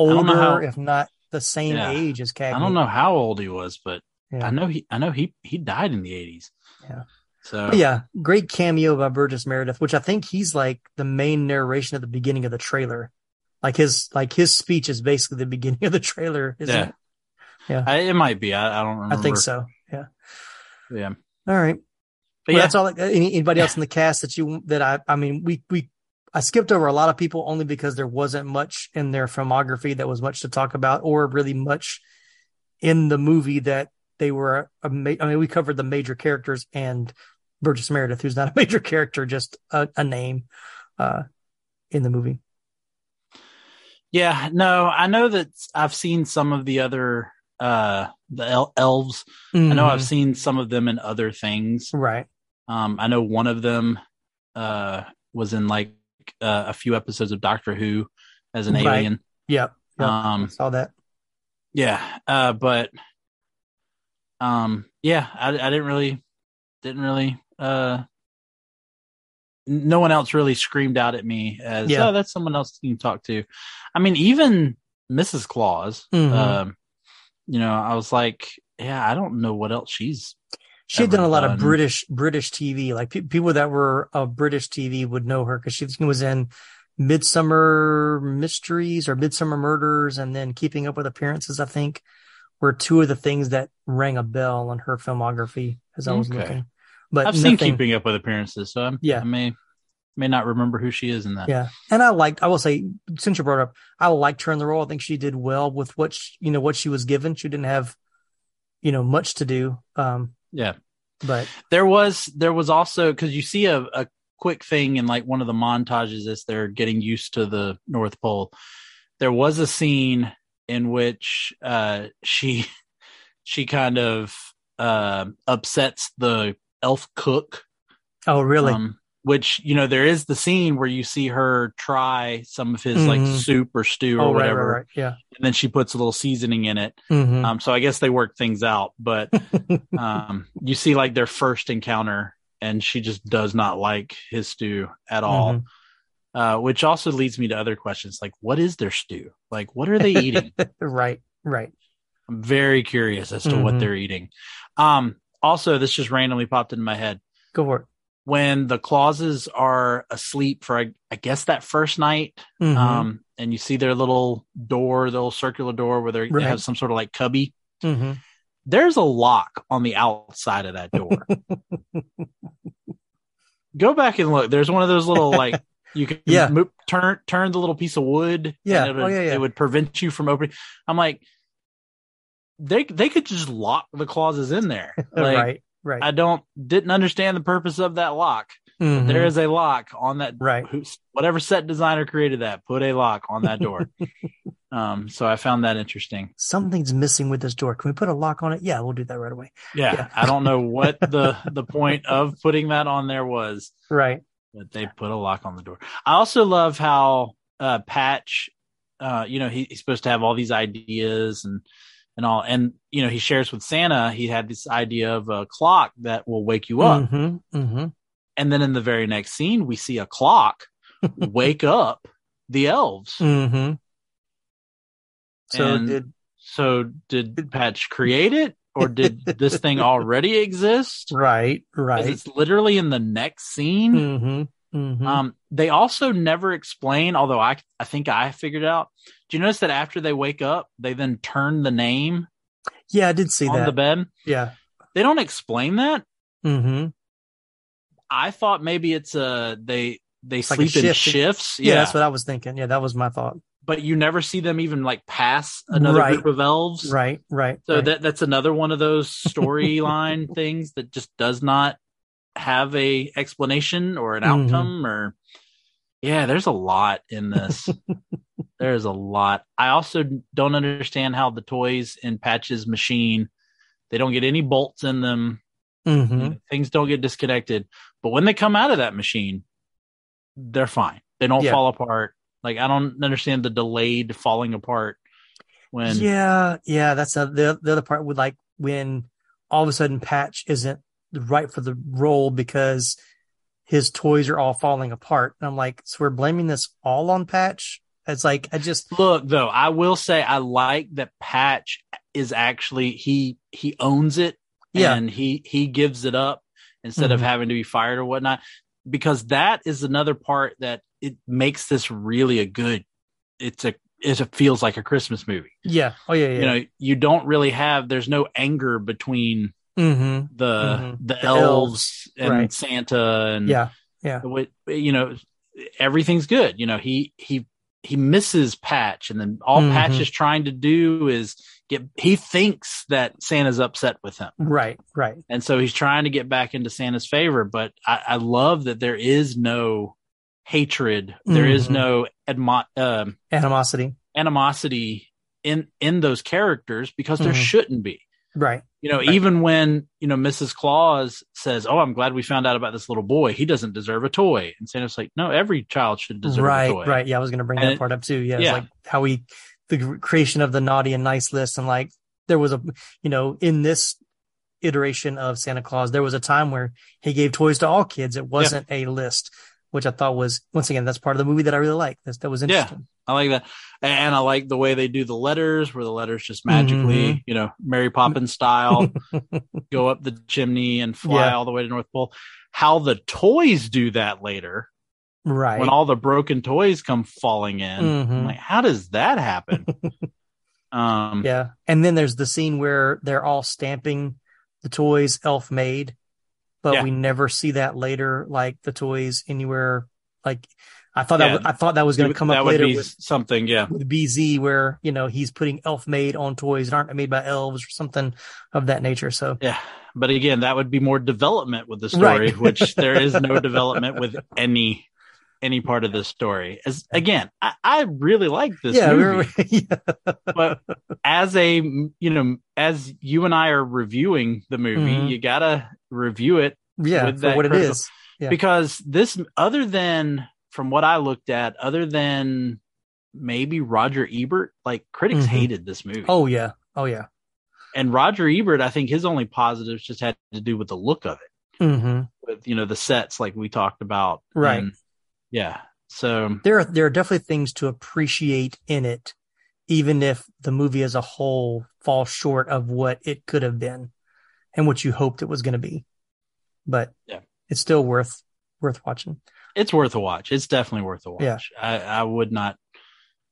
older, how- if not the same Yeah. age as Cagney. I don't know how old he was, but Yeah. I know he I know he he died in the 80s. Yeah. So But yeah, great cameo by Burgess Meredith, which I think he's like the main narration at the beginning of the trailer. Like his like his speech is basically the beginning of the trailer, isn't Yeah. it? I, it might be. I, I don't remember. I think so. Yeah. Yeah. All right. But Well, yeah, that's all. Anybody else in the cast that you that I I mean we we I skipped over a lot of people only because there wasn't much in their filmography that was much to talk about or really much in the movie that they were. A I mean, we covered the major characters and Burgess Meredith, who's not a major character, just a, a name uh, in the movie. yeah. No, I know that I've seen some of the other uh the el- elves. I know I've Mhm. seen some of them in other things. right. Um, I know one of them uh was in like uh, a few episodes of Doctor Who as an Right. alien. Yep. yep. Um, Saw that. Yeah, uh, but um, yeah, I, I didn't really, didn't really, uh, no one else really screamed out at me as, Yeah. oh, that's someone else you can talk to. I mean, even Mrs. Claus, Mhm. um, you know, I was like, yeah, I don't know what else she's. She had done a lot of. British British TV. Like pe- people that were of British TV would know her because she was in Midsummer Mysteries or Midsomer Murders, and then Keeping Up with Appearances. I think were two of the things that rang a bell on her filmography as I was Okay. looking. But I've seen Keeping Up with Appearances, so I'm, Yeah. I may, may not remember who she is in that. Yeah, and I liked. I will say, since you brought up, I liked her in the role. I think she did well with what she, you know what she was given. She didn't have, you know, much to do. Um, Yeah. but There was there was also because you see a, a quick thing in like one of the montages as they're getting used to the North Pole. There was a scene in which uh, she she kind of uh, upsets the elf cook. oh, really? Um, which you know there is the scene where you see her try some of his like Mhm. soup or stew or oh, whatever, right, right. Yeah. and then she puts a little seasoning in it. Mhm. Um, so I guess they work things out, but um, you see like their first encounter, and she just does not like his stew at all. Mhm. Uh, which also leads me to other questions like, what is their stew? Like, what are they eating? right, right. I'm very curious as to what Mhm. they're eating. Um, also, this just randomly popped into my head Go for it. When the clauses are asleep for, I, I guess, that first night. Mhm. Um, and you see their little door, the little circular door where they're, they have some sort of like cubby. Mhm. there's a lock on the outside of that door. Go back and look. There's one of those little like you can Yeah. turn turn the little piece of wood. Yeah. and it would, Oh, yeah, yeah. it would prevent you from opening. I'm like, they they could just lock the clauses in there. Like, right, right. I don't didn't understand the purpose of that lock. Mhm. There is a lock on that. Right. Whatever set designer created that put a lock on that door. um. So I found that interesting. Something's missing with this door. Can we put a lock on it? Yeah, we'll do that right away. Yeah, Yeah. I don't know what the the point of putting that on there was, Right. but they put a lock on the door. I also love how uh Patch, uh, you know, he, he's supposed to have all these ideas and and all, and you know, he shares with Santa. He had this idea of a clock that will wake you up, hmm hmm and then in the very next scene, we see a clock wake up the elves. hmm So And- did So did Patch create it, or did this thing already exist? Right, right. It's literally in the next scene. Hmm hmm Um, they also never explain, although I I think I figured out. Do you notice that after they wake up, they then turn the name yeah, I did see on that. the bed? Yeah. They don't explain that. hmm I thought maybe it's a they they It's like a sleep in shifts. Yeah. Yeah, that's what I was thinking. Yeah, that was my thought. but you never see them even like pass another Right. group of elves. Right, right. So right. that that's another one of those storyline things that just does not have a explanation or an Mhm. outcome or yeah, there's a lot in this. there's a lot. I also don't understand how the toys in Patch's machine they don't get any bolts in them. hmm Things don't get disconnected. But when they come out of that machine, they're fine. They don't Yeah. fall apart. Like I don't understand the delayed falling apart when Yeah, yeah. That's a, the the other part would like when all of a sudden Patch isn't right for the role because his toys are all falling apart. And I'm like, so we're blaming this all on Patch. It's like I just Look, though, I will say I like that Patch is actually he he owns it Yeah. and he he gives it up instead of Mhm. having to be fired or whatnot. Because that is another part that it makes this really a good it's a it feels like a Christmas movie. yeah. Oh yeah, yeah. You know, you don't really have there's no anger between hmm the Mhm. the, The elves, elves, and right. Santa and Yeah. Yeah. you know everything's good you know he he he misses patch and then all Mhm. patch is trying to do is get he thinks that santa's upset with him Right. Right. and so he's trying to get back into santa's favor but i, I love that there is no hatred There is Mhm. no admo- um, Animosity. animosity in in those characters because there Mhm. shouldn't be Right. You know, even when, you know, Mrs. Claus says, Oh, I'm glad we found out about this little boy. He doesn't deserve a toy. And Santa's like, No, every child should deserve right. a toy. Right. Yeah. I was going to bring And that it- part up too. Yeah. It's yeah. like how he, the creation of the naughty and nice list. And like there was a, you know, in this iteration of Santa Claus, there was a time where he gave toys to all kids. It wasn't a list, which I thought was, once again, that's part of the movie that I really like. That's, that was interesting. Yeah. I like that. And I like the way they do the letters where the letters just magically, Mhm. you know, Mary Poppins style go up the chimney and fly Yeah. all the way to North Pole. How the toys do that later Right. when all the broken toys come falling in. I'm Mhm. like, how does that happen? um, Yeah. And then there's the scene where they're all stamping the toys elf made, but Yeah. we never see that later, like the toys anywhere Like I thought that was, I thought that was going to come that up later with, something. Yeah. with BZ, where you know he's putting elf made on toys that aren't made by elves or something of that nature. So Yeah. But again, that would be more development with the story, Right. which there is no development with any any part of this story. As again, I, I really like this yeah, we movie, were, yeah, but as a you know, as you and I are reviewing the movie, Mhm. you gotta review it yeah, With for what it critical- is. Yeah. because this, other than from what I looked at, other than maybe Roger Ebert, like critics Mhm. hated this movie. Oh yeah, oh yeah. and Roger Ebert, I think his only positives just had to do with the look of it. hmm with you know the sets like we talked about Right. And, yeah so There are there are definitely things to appreciate in it, even if the movie as a whole falls short of what it could have been, and what you hoped it was going to be. But Yeah. it's still worth worth watching. it's worth a watch it's definitely worth a watch Yeah. I, I would not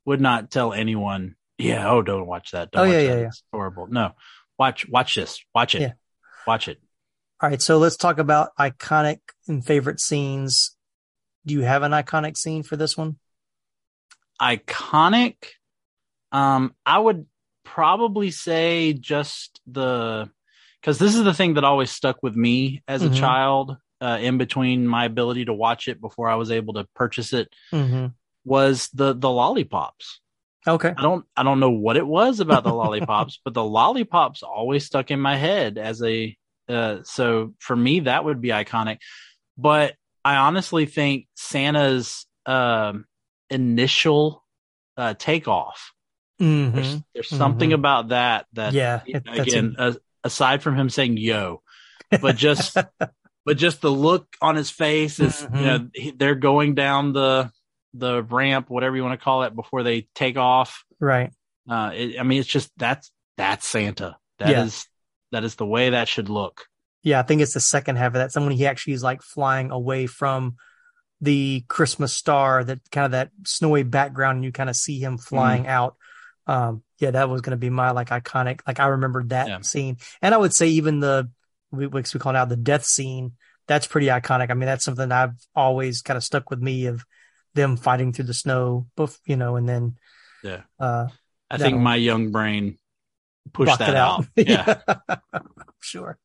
would not tell anyone yeah oh don't watch that don't Oh, watch yeah, that. yeah, yeah. it's horrible no watch watch this watch it Yeah. watch it All right, so let's talk about iconic and favorite scenes. Do you have an iconic scene for this one? iconic um i would probably say just the because this is the thing that always stuck with me as a Mhm. child uh, in between my ability to watch it before i was able to purchase it Mm-hmm. was the the lollipops Okay. i don't i don't know what it was about the lollipops but the lollipops always stuck in my head as a uh, so for me that would be iconic but i honestly think santa's um initial uh takeoff hmm there's, there's something Mhm. about that that Yeah. it- that's again a- uh, aside from him saying yo but just but just the look on his face is Mhm. you know he, they're going down the the ramp whatever you want to call it before they take off right. uh it, i mean it's just that's that's santa That is Yeah. that is the way that should look Yeah, I think it's the second half of that. Someone he actually is like flying away from the Christmas star, that kind of that snowy background, and you kind of see him flying Mm-hmm. out. Um, yeah, that was going to be my like iconic. Like I remembered that Yeah. scene, and I would say even the we we call now the death scene. That's pretty iconic. I mean, that's something I've always kind of stuck with me of them fighting through the snow, you know, and then Yeah. uh, i think my young brain pushed that it out, yeah sure.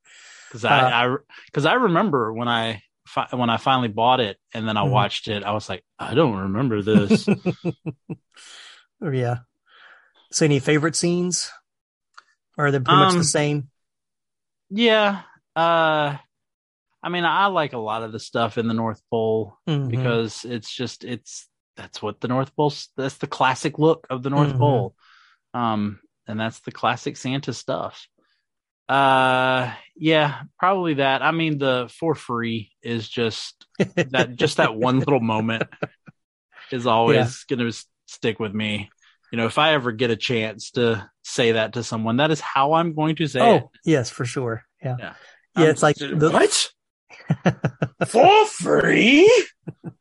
Because Uh, i i because i remember when i fi- when i finally bought it and then i Mhm. watched it i was like i don't remember this yeah. So, any favorite scenes? Or are they pretty much Um, the same? Yeah. Uh I mean, I like a lot of the stuff in the North Pole Mhm. because it's just it's that's what the North Pole that's the classic look of the North Mhm. Pole. Um and that's the classic Santa stuff. Uh yeah, probably that. I mean the for free is just that just that one little moment is always going to stick with me. You know, if I ever get a chance to say that to someone, that is how I'm going to say it. oh, yes, for sure. Yeah. Yeah. Yeah, Um, it's like the, what for free?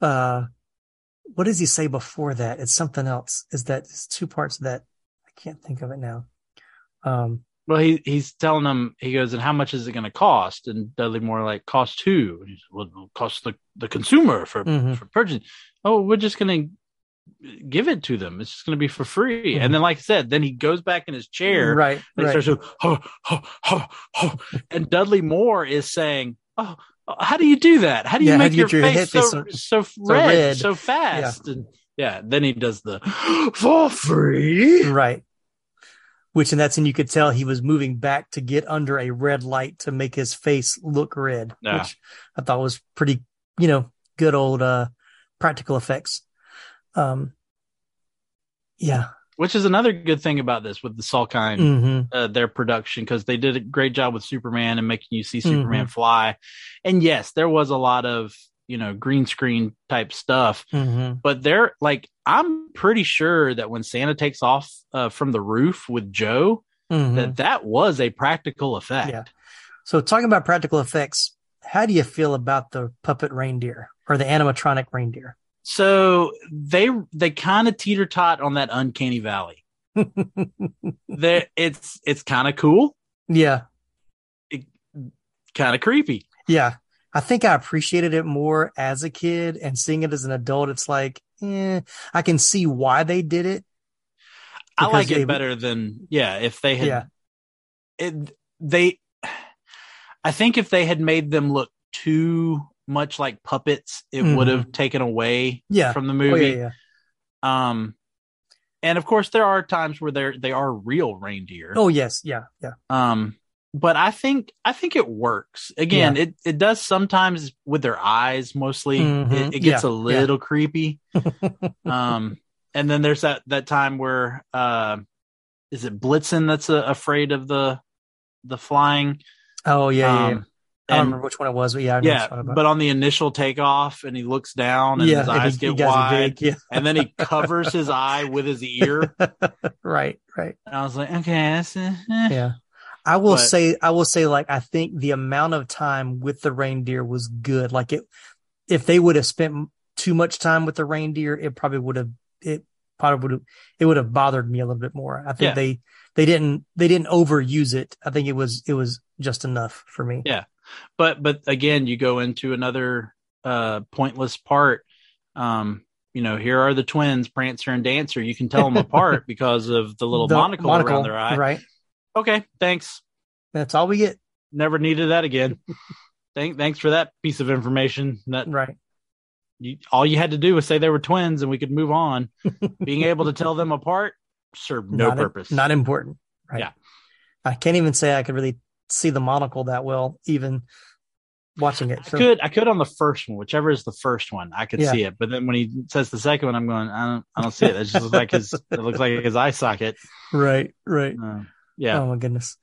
uh, what does he say before that? It's something else. Is that it's two parts of that? I can't think of it now. Um, Well, he he's telling them. He goes, and how much is it going to cost? And Dudley Moore like cost who? And well, it'll cost the the consumer for Mhm. for purchasing. Oh, we're just going to give it to them. It's just going to be for free. Mhm. And then, like I said, then he goes back in his chair. right, And he right. starts to, ho, ho, ho, ho. and Dudley Moore is saying, "Oh, how do you do that? How do you Yeah, make do you your, face, head so, so, red, red? so fast?" And yeah, then he does the for free. Right. Which in that scene you could tell he was moving back to get under a red light to make his face look red, Yeah. which I thought was pretty, you know, good old uh practical effects. Um yeah. Which is another good thing about this with the Salkind, hmm uh, their production, because they did a great job with Superman and making you see Superman Mm-hmm. fly. And yes, there was a lot of you know green screen type stuff, hmm but they're like I'm pretty sure that when Santa takes off uh, from the roof with Joe, hmm that that was a practical effect. Yeah. So talking about practical effects, how do you feel about the puppet reindeer or the animatronic reindeer? So they they kind of teeter tot on that uncanny valley. There, it's it's kind of cool, yeah. kind of creepy. Yeah. I think I appreciated it more as a kid and seeing it as an adult. It's like, eh, I can see why they did it. I like they- it better than yeah. If they had, Yeah. it, they, I think if they had made them look too much like puppets, it Mhm. would have taken away Yeah. from the Oh, movie. yeah, yeah. Um, and of course there are times where they're they are real reindeer. Oh, yes. Yeah. Yeah. Um, but I think I think it works. Again, it it does sometimes with their eyes mostly. Mhm. It, it gets Yeah, a little creepy. um, and then there's that that time where uh, is it Blitzen that's uh, afraid of the the flying? Oh, yeah. yeah, yeah. Um, I don't and- remember which one it was, but yeah. I yeah, you're talking about. but on the initial takeoff, and he looks down, and yeah, his eyes he- he get are wide, big, Yeah. and then he covers his eye with his ear. right. Right. And I was like, okay, that's uh, eh. Yeah. I will But- say, I will say, like, I think the amount of time with the reindeer was good. Like, it, if they would have spent too much time with the reindeer, it probably would have, it probably would have, it would have bothered me a little bit more. I think Yeah. they, they didn't, they didn't overuse it. I think it was, it was just enough for me. Yeah. but but again you go into another uh pointless part um you know here are the twins prancer and dancer you can tell them apart because of the little The monocle, around their eye Right. Okay thanks That's all we get. never needed that again Thank, thanks for that piece of information that Right. you, all you had to do was say they were twins and we could move on being able to tell them apart served no not, purpose Not important. Right. Yeah. I can't even say I could really see the monocle that well, even watching it. I could I could on the first one, whichever is the first one, I could Yeah. see it. But then when he says the second one, I'm going, I don't I don't see it. It just looks like his it looks like his eye socket. Right. Right. Uh, yeah. Oh my goodness.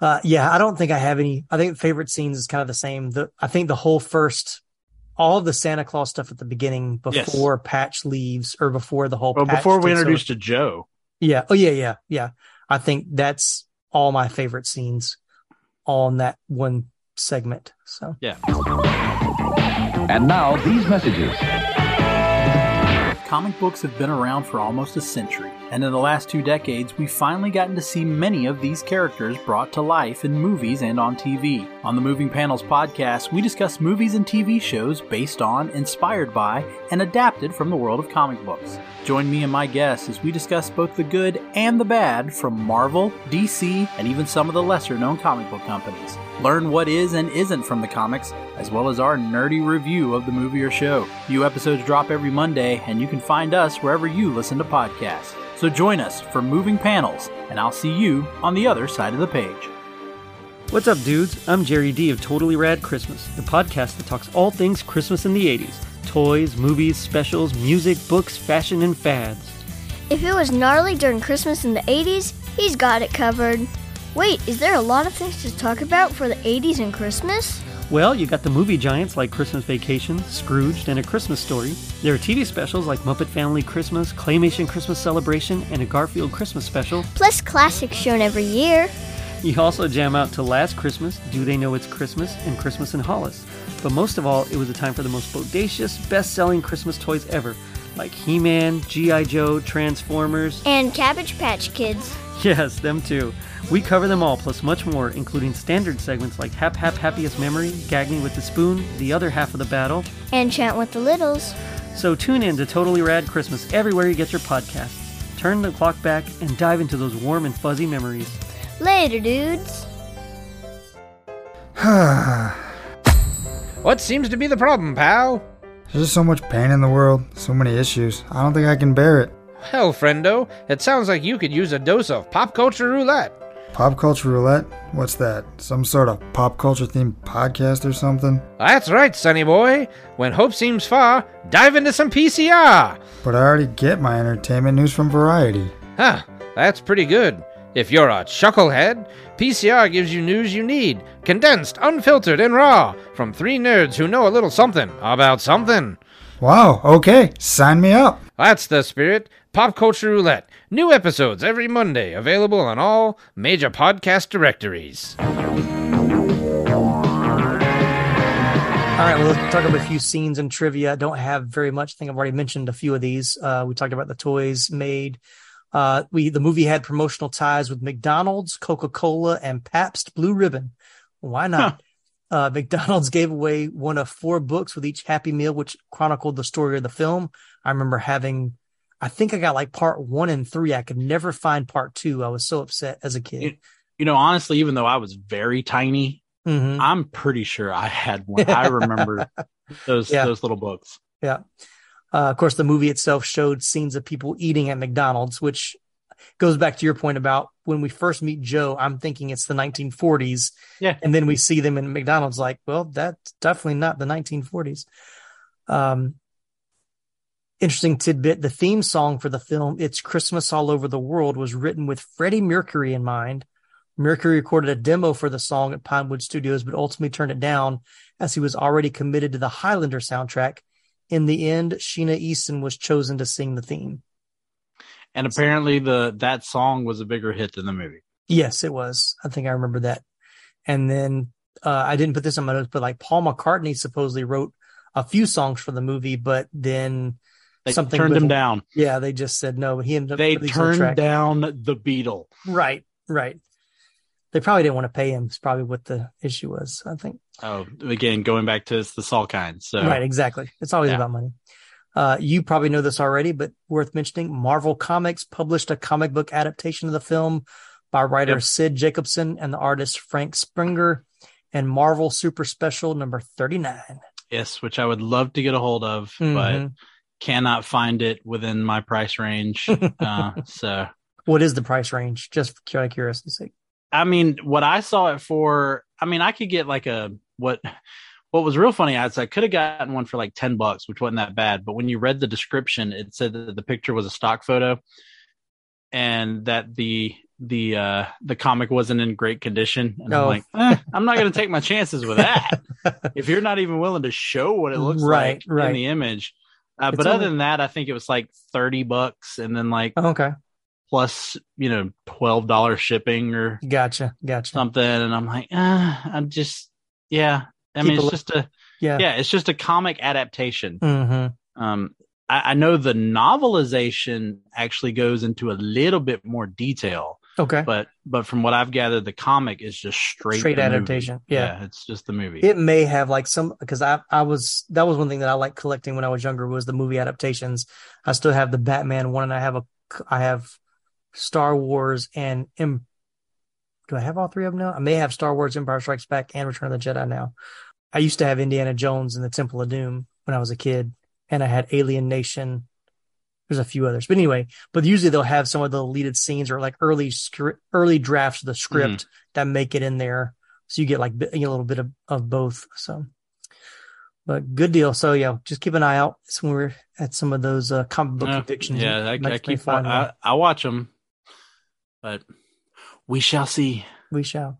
Uh, yeah, I don't think I have any. I think favorite scenes is kind of the same. The I think the whole first, all of the Santa Claus stuff at the beginning Yes. before Patch leaves or before the whole. well, Patch before we takes over- introduced to Joe, Yeah. Oh yeah, yeah, yeah. I think that's all my favorite scenes, all in that one segment. So yeah. And now these messages. Comic books have been around for almost a century, and in the last two decades, we've finally gotten to see many of these characters brought to life in movies and on TV. On the Moving Panels podcast, we discuss movies and TV shows based on, inspired by, and adapted from the world of comic books. Join me and my guests as we discuss both the good and the bad from Marvel, DC, and even some of the lesser known comic book companies. Learn what is and isn't from the comics, as well as our nerdy review of the movie or show. New episodes drop every Monday, and you can find us wherever you listen to podcasts. So join us for Moving Panels, and I'll see you on the other side of the page. What's up, dudes? I'm Jerry D of Totally Rad Christmas, the podcast that talks all things Christmas in the 80s toys, movies, specials, music, books, fashion, and fads. If it was gnarly during Christmas in the 80s, he's got it covered. Wait, is there a lot of things to talk about for the 80s and Christmas? Well, you got the movie giants like Christmas Vacation, Scrooged, and A Christmas Story. There are TV specials like Muppet Family Christmas, Claymation Christmas Celebration, and a Garfield Christmas special. Plus classics shown every year. You also jam out to Last Christmas, Do They Know It's Christmas, and Christmas in Hollis. But most of all, it was a time for the most bodacious, best selling Christmas toys ever, like He Man, G.I. Joe, Transformers. And Cabbage Patch Kids. Yes, them too. We cover them all, plus much more, including standard segments like Hap Hap Happiest Memory, Gag Me with the Spoon, the other half of the battle. And Chant with the Littles. So tune in to Totally Rad Christmas everywhere you get your podcasts. Turn the clock back and dive into those warm and fuzzy memories. Later, dudes. What seems to be the problem, pal? There's just so much pain in the world, so many issues. I don't think I can bear it. Well, friendo, it sounds like you could use a dose of pop culture roulette. Pop culture roulette? What's that? Some sort of pop culture themed podcast or something? That's right, sonny boy. When hope seems far, dive into some PCR. But I already get my entertainment news from Variety. Huh, that's pretty good. If you're a chucklehead, PCR gives you news you need, condensed, unfiltered, and raw, from three nerds who know a little something about something. Wow, okay, sign me up. That's the spirit. Pop Culture Roulette. New episodes every Monday, available on all major podcast directories. All right, well, let's talk about a few scenes and trivia. I don't have very much. I think I've already mentioned a few of these. Uh, we talked about the toys made. Uh, we the movie had promotional ties with McDonald's, Coca Cola, and Pabst Blue Ribbon. Why not? Uh, McDonald's gave away one of four books with each Happy Meal, which chronicled the story of the film. I remember having, I think I got like part one and three. I could never find part two. I was so upset as a kid. You, you know, honestly, even though I was very tiny, Mhm. I'm pretty sure I had one. I remember those Yeah. those little books. Yeah. Uh, of course, the movie itself showed scenes of people eating at McDonald's, which goes back to your point about when we first meet Joe, I'm thinking it's the 1940s. Yeah. And then we see them in McDonald's, like, well, that's definitely not the 1940s. Um, interesting tidbit the theme song for the film, It's Christmas All Over the World, was written with Freddie Mercury in mind. Mercury recorded a demo for the song at Pinewood Studios, but ultimately turned it down as he was already committed to the Highlander soundtrack. In the end, Sheena Easton was chosen to sing the theme. And apparently the that song was a bigger hit than the movie. Yes, it was. I think I remember that. And then uh, I didn't put this on my notes, but like Paul McCartney supposedly wrote a few songs for the movie, but then They something turned with- him down. Yeah, they just said no. But he ended up They turned down the Beatle. Right, right. They probably didn't want to pay him. Is probably what the issue was. I think. Oh, again, going back to it's the Salkind. So Right, exactly. It's always Yeah. about money. Uh, you probably know this already, but worth mentioning. Marvel Comics published a comic book adaptation of the film by writer Yep. Sid Jacobson and the artist Frank Springer, and Marvel Super Special number thirty nine. yes, which I would love to get a hold of, but Mhm. Cannot find it within my price range. uh, so What is the price range? Just out of curiosity's sake. I mean, what I saw it for, I mean, I could get like a what what was real funny is I could have gotten one for like 10 bucks, which wasn't that bad. But when you read the description, it said that the picture was a stock photo and that the the uh the comic wasn't in great condition. And I'm Oh. like, eh, I'm not gonna take my chances with that. if you're not even willing to show what it looks Right, like right. in the image. Uh, but only- other than that, I think it was like 30 bucks and then like Okay, plus, you know, $12 shipping or gotcha, gotcha. something and i'm like uh, i'm just yeah i Keep mean it's just a Yeah. yeah it's just a comic adaptation Mm-hmm. um I, I know the novelization actually goes into a little bit more detail Okay. but but from what i've gathered the comic is just straight Straight adaptation, yeah. it's just the movie It may have like some because I I was that was one thing that I liked collecting when I was younger was the movie adaptations. I still have the Batman one, and I have a I have Star Wars and Em, do I have all three of them now? I may have Star Wars, Empire Strikes Back, and Return of the Jedi now. I used to have Indiana Jones and the Temple of Doom when I was a kid, and I had Alien Nation. There's a few others, but anyway, but usually they'll have some of the deleted scenes or like early script, early drafts of the script that make it in there. So you get like a little bit of, of both. So, but good deal. So yeah, just keep an eye out when we're at some of those uh, comic book convictions. yeah I, I keep I. I watch them but we shall see We shall. All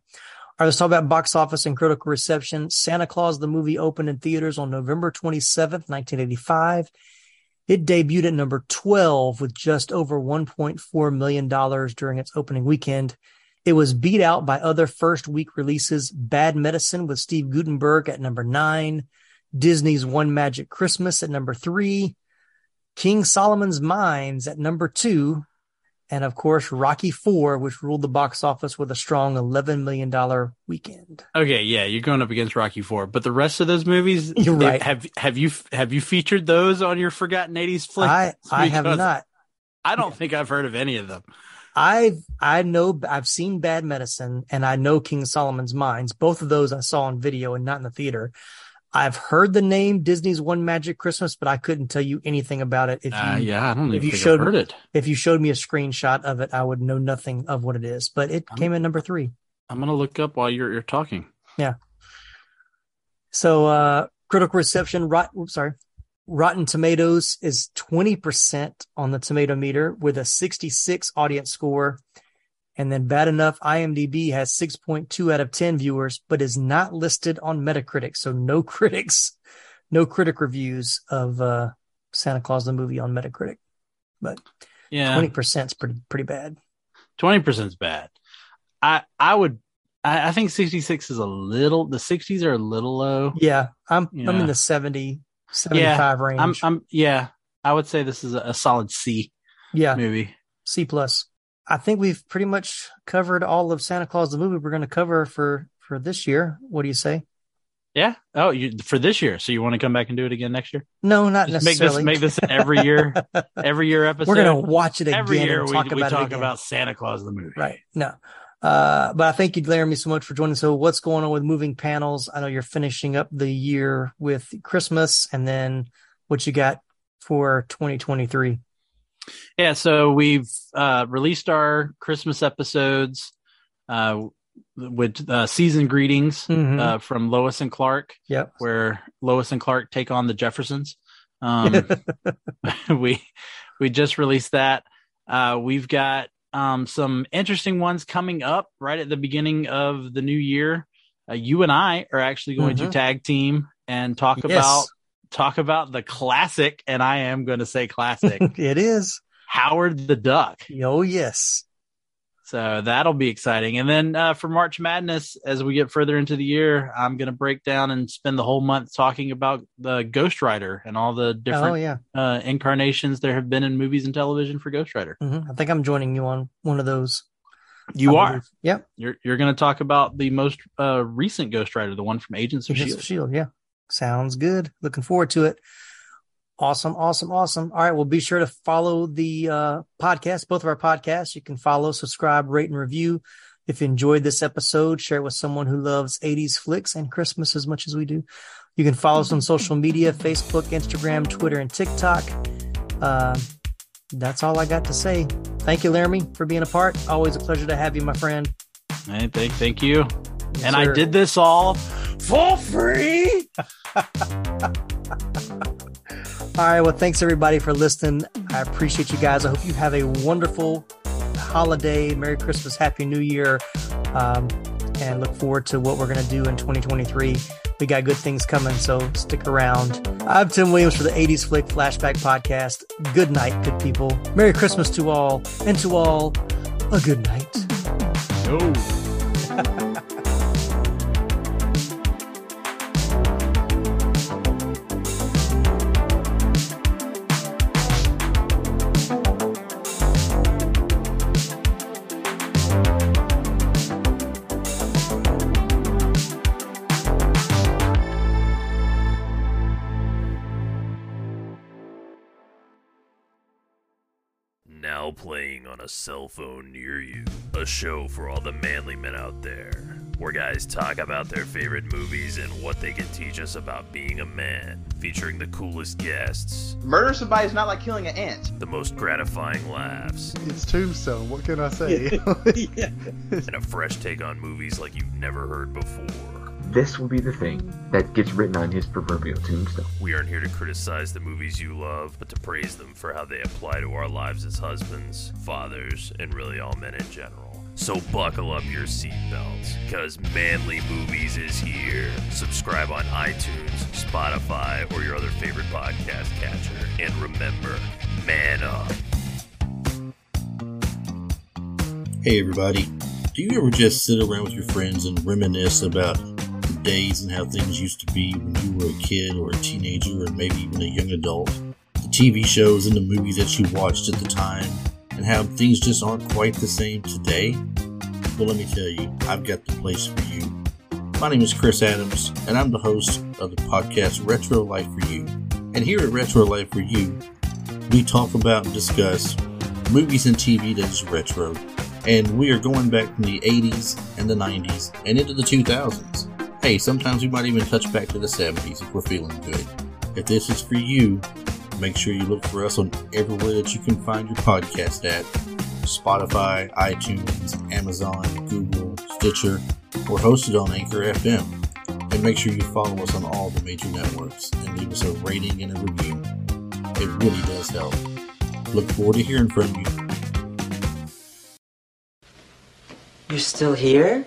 right, let's talk about box office and critical reception. Santa Claus, the movie, opened in theaters on November 27th, 1985. It debuted at number 12 with just over $1.4 million during its opening weekend. It was beat out by other first week releases Bad Medicine with Steve Guttenberg at number nine, Disney's One Magic Christmas at number three, King Solomon's Mines at number two, and of course Rocky Four, which ruled the box office with a strong $11 million weekend. Okay, yeah, you're going up against Rocky Four, but the rest of those movies, You're right. Have have you have you featured those on your forgotten '80s flicks? I I have not. I don't think I've heard of any of them. I've I know I've seen Bad Medicine and I know King Solomon's Mines. Both of those I saw on video and not in the theater. I've heard the name Disney's One Magic Christmas, but I couldn't tell you anything about it. If you, Uh, yeah, I don't if you showed I've heard it. if you showed me a screenshot of it, I would know nothing of what it is. But it came in number three. I'm gonna look up while you're you're talking. Yeah. So uh critical reception, rot oops, sorry. Rotten Tomatoes is 20% on the tomato meter with a 66 audience score. And then bad enough, IMDb has 6.2 out of 10 viewers, but is not listed on Metacritic. So no critics, no critic reviews of uh Santa Claus the movie on Metacritic. But Yeah, 20% is pretty pretty bad. twenty percent is bad. I I would. I, I think 66 is a little. The 60s are a little low. Yeah, I'm I'm in the 70 75 range. I'm. I'm. Yeah, I would say this is a, a solid C yeah. movie. C plus. I think we've pretty much covered all of Santa Claus the movie we're going to cover for for this year. What do you say? Yeah. Oh, you for this year. So you want to come back and do it again next year? No, not Just make this necessarily. make this an every year every year episode. We're gonna watch it again every year. and we talk we about it talk about Santa Claus the movie. Right. No. Uh, but I thank you, Laramie, so much for joining. So what's going on with moving panels? I know you're finishing up the year with Christmas and then what you got for 2023. Yeah, so we've uh, released our Christmas episodes uh, with uh, season greetings Mhm. uh, from Lois and Clark. Yep. where Lois and Clark take on the Jeffersons. Um, we we just released that. Uh, we've got um, some interesting ones coming up right at the beginning of the new year. Uh, you and I are actually going Mhm. to tag team and talk Yes. about talk about the classic, and I am going to say classic. it is Howard the Duck. Oh, yes. So that'll be exciting. And then uh, for March Madness, as we get further into the year, I'm going to break down and spend the whole month talking about the Ghost Rider and all the different Oh, yeah. uh, incarnations there have been in movies and television for Ghost Rider. hmm I think I'm joining you on one of those. You I are. believe. Yep. You're you're going to talk about the most uh, recent Ghost Rider, the one from Agents of Agents Shield. of Shield. Yeah. Sounds good. Looking forward to it. Awesome. Awesome. Awesome. All right. Well, be sure to follow the uh, podcast, both of our podcasts. You can follow, subscribe, rate, and review. If you enjoyed this episode, share it with someone who loves 80s flicks and Christmas as much as we do. You can follow us on social media Facebook, Instagram, Twitter, and TikTok. Uh, that's all I got to say. Thank you, Laramie, for being a part. Always a pleasure to have you, my friend. Hey, thank thank you. Yes, and I did this all for free. All right. Well, thanks everybody for listening. I appreciate you guys. I hope you have a wonderful holiday. Merry Christmas, Happy New Year. Um, and look forward to what we're going to do in 2023. We got good things coming, so stick around. I'm Tim Williams for the 80s Flick Flashback Podcast. Good night, good people. Merry Christmas to all, and to all, a good night. No. A cell phone near you. A show for all the manly men out there. Where guys talk about their favorite movies and what they can teach us about being a man. Featuring the coolest guests, Murder somebody is not like killing an ant. the most gratifying laughs, It's Tombstone. What can I say? and a fresh take on movies like you've never heard before. This will be the thing that gets written on his proverbial tombstone. We aren't here to criticize the movies you love, but to praise them for how they apply to our lives as husbands, fathers, and really all men in general. So buckle up your seatbelts, because Manly Movies is here. Subscribe on iTunes, Spotify, or your other favorite podcast catcher. And remember, man up. Hey everybody, do you ever just sit around with your friends and reminisce about the days and how things used to be when you were a kid or a teenager or maybe even a young adult? The TV shows and the movies that you watched at the time and how things just aren't quite the same today? Well, let me tell you, I've got the place for you. My name is Chris Adams, and I'm the host of the podcast Retro Life for You. And here at Retro Life for You, we talk about and discuss movies and TV that is retro, and we are going back from the 80s and the 90s and into the 2000s. Hey, sometimes we might even touch back to the 70s if we're feeling good. If this is for you, make sure you look for us on everywhere that you can find your podcast at Spotify, iTunes, Amazon, Google, Stitcher, or hosted on Anchor FM. And make sure you follow us on all the major networks and leave us a rating and a review. It really does help. Look forward to hearing from you. You're still here?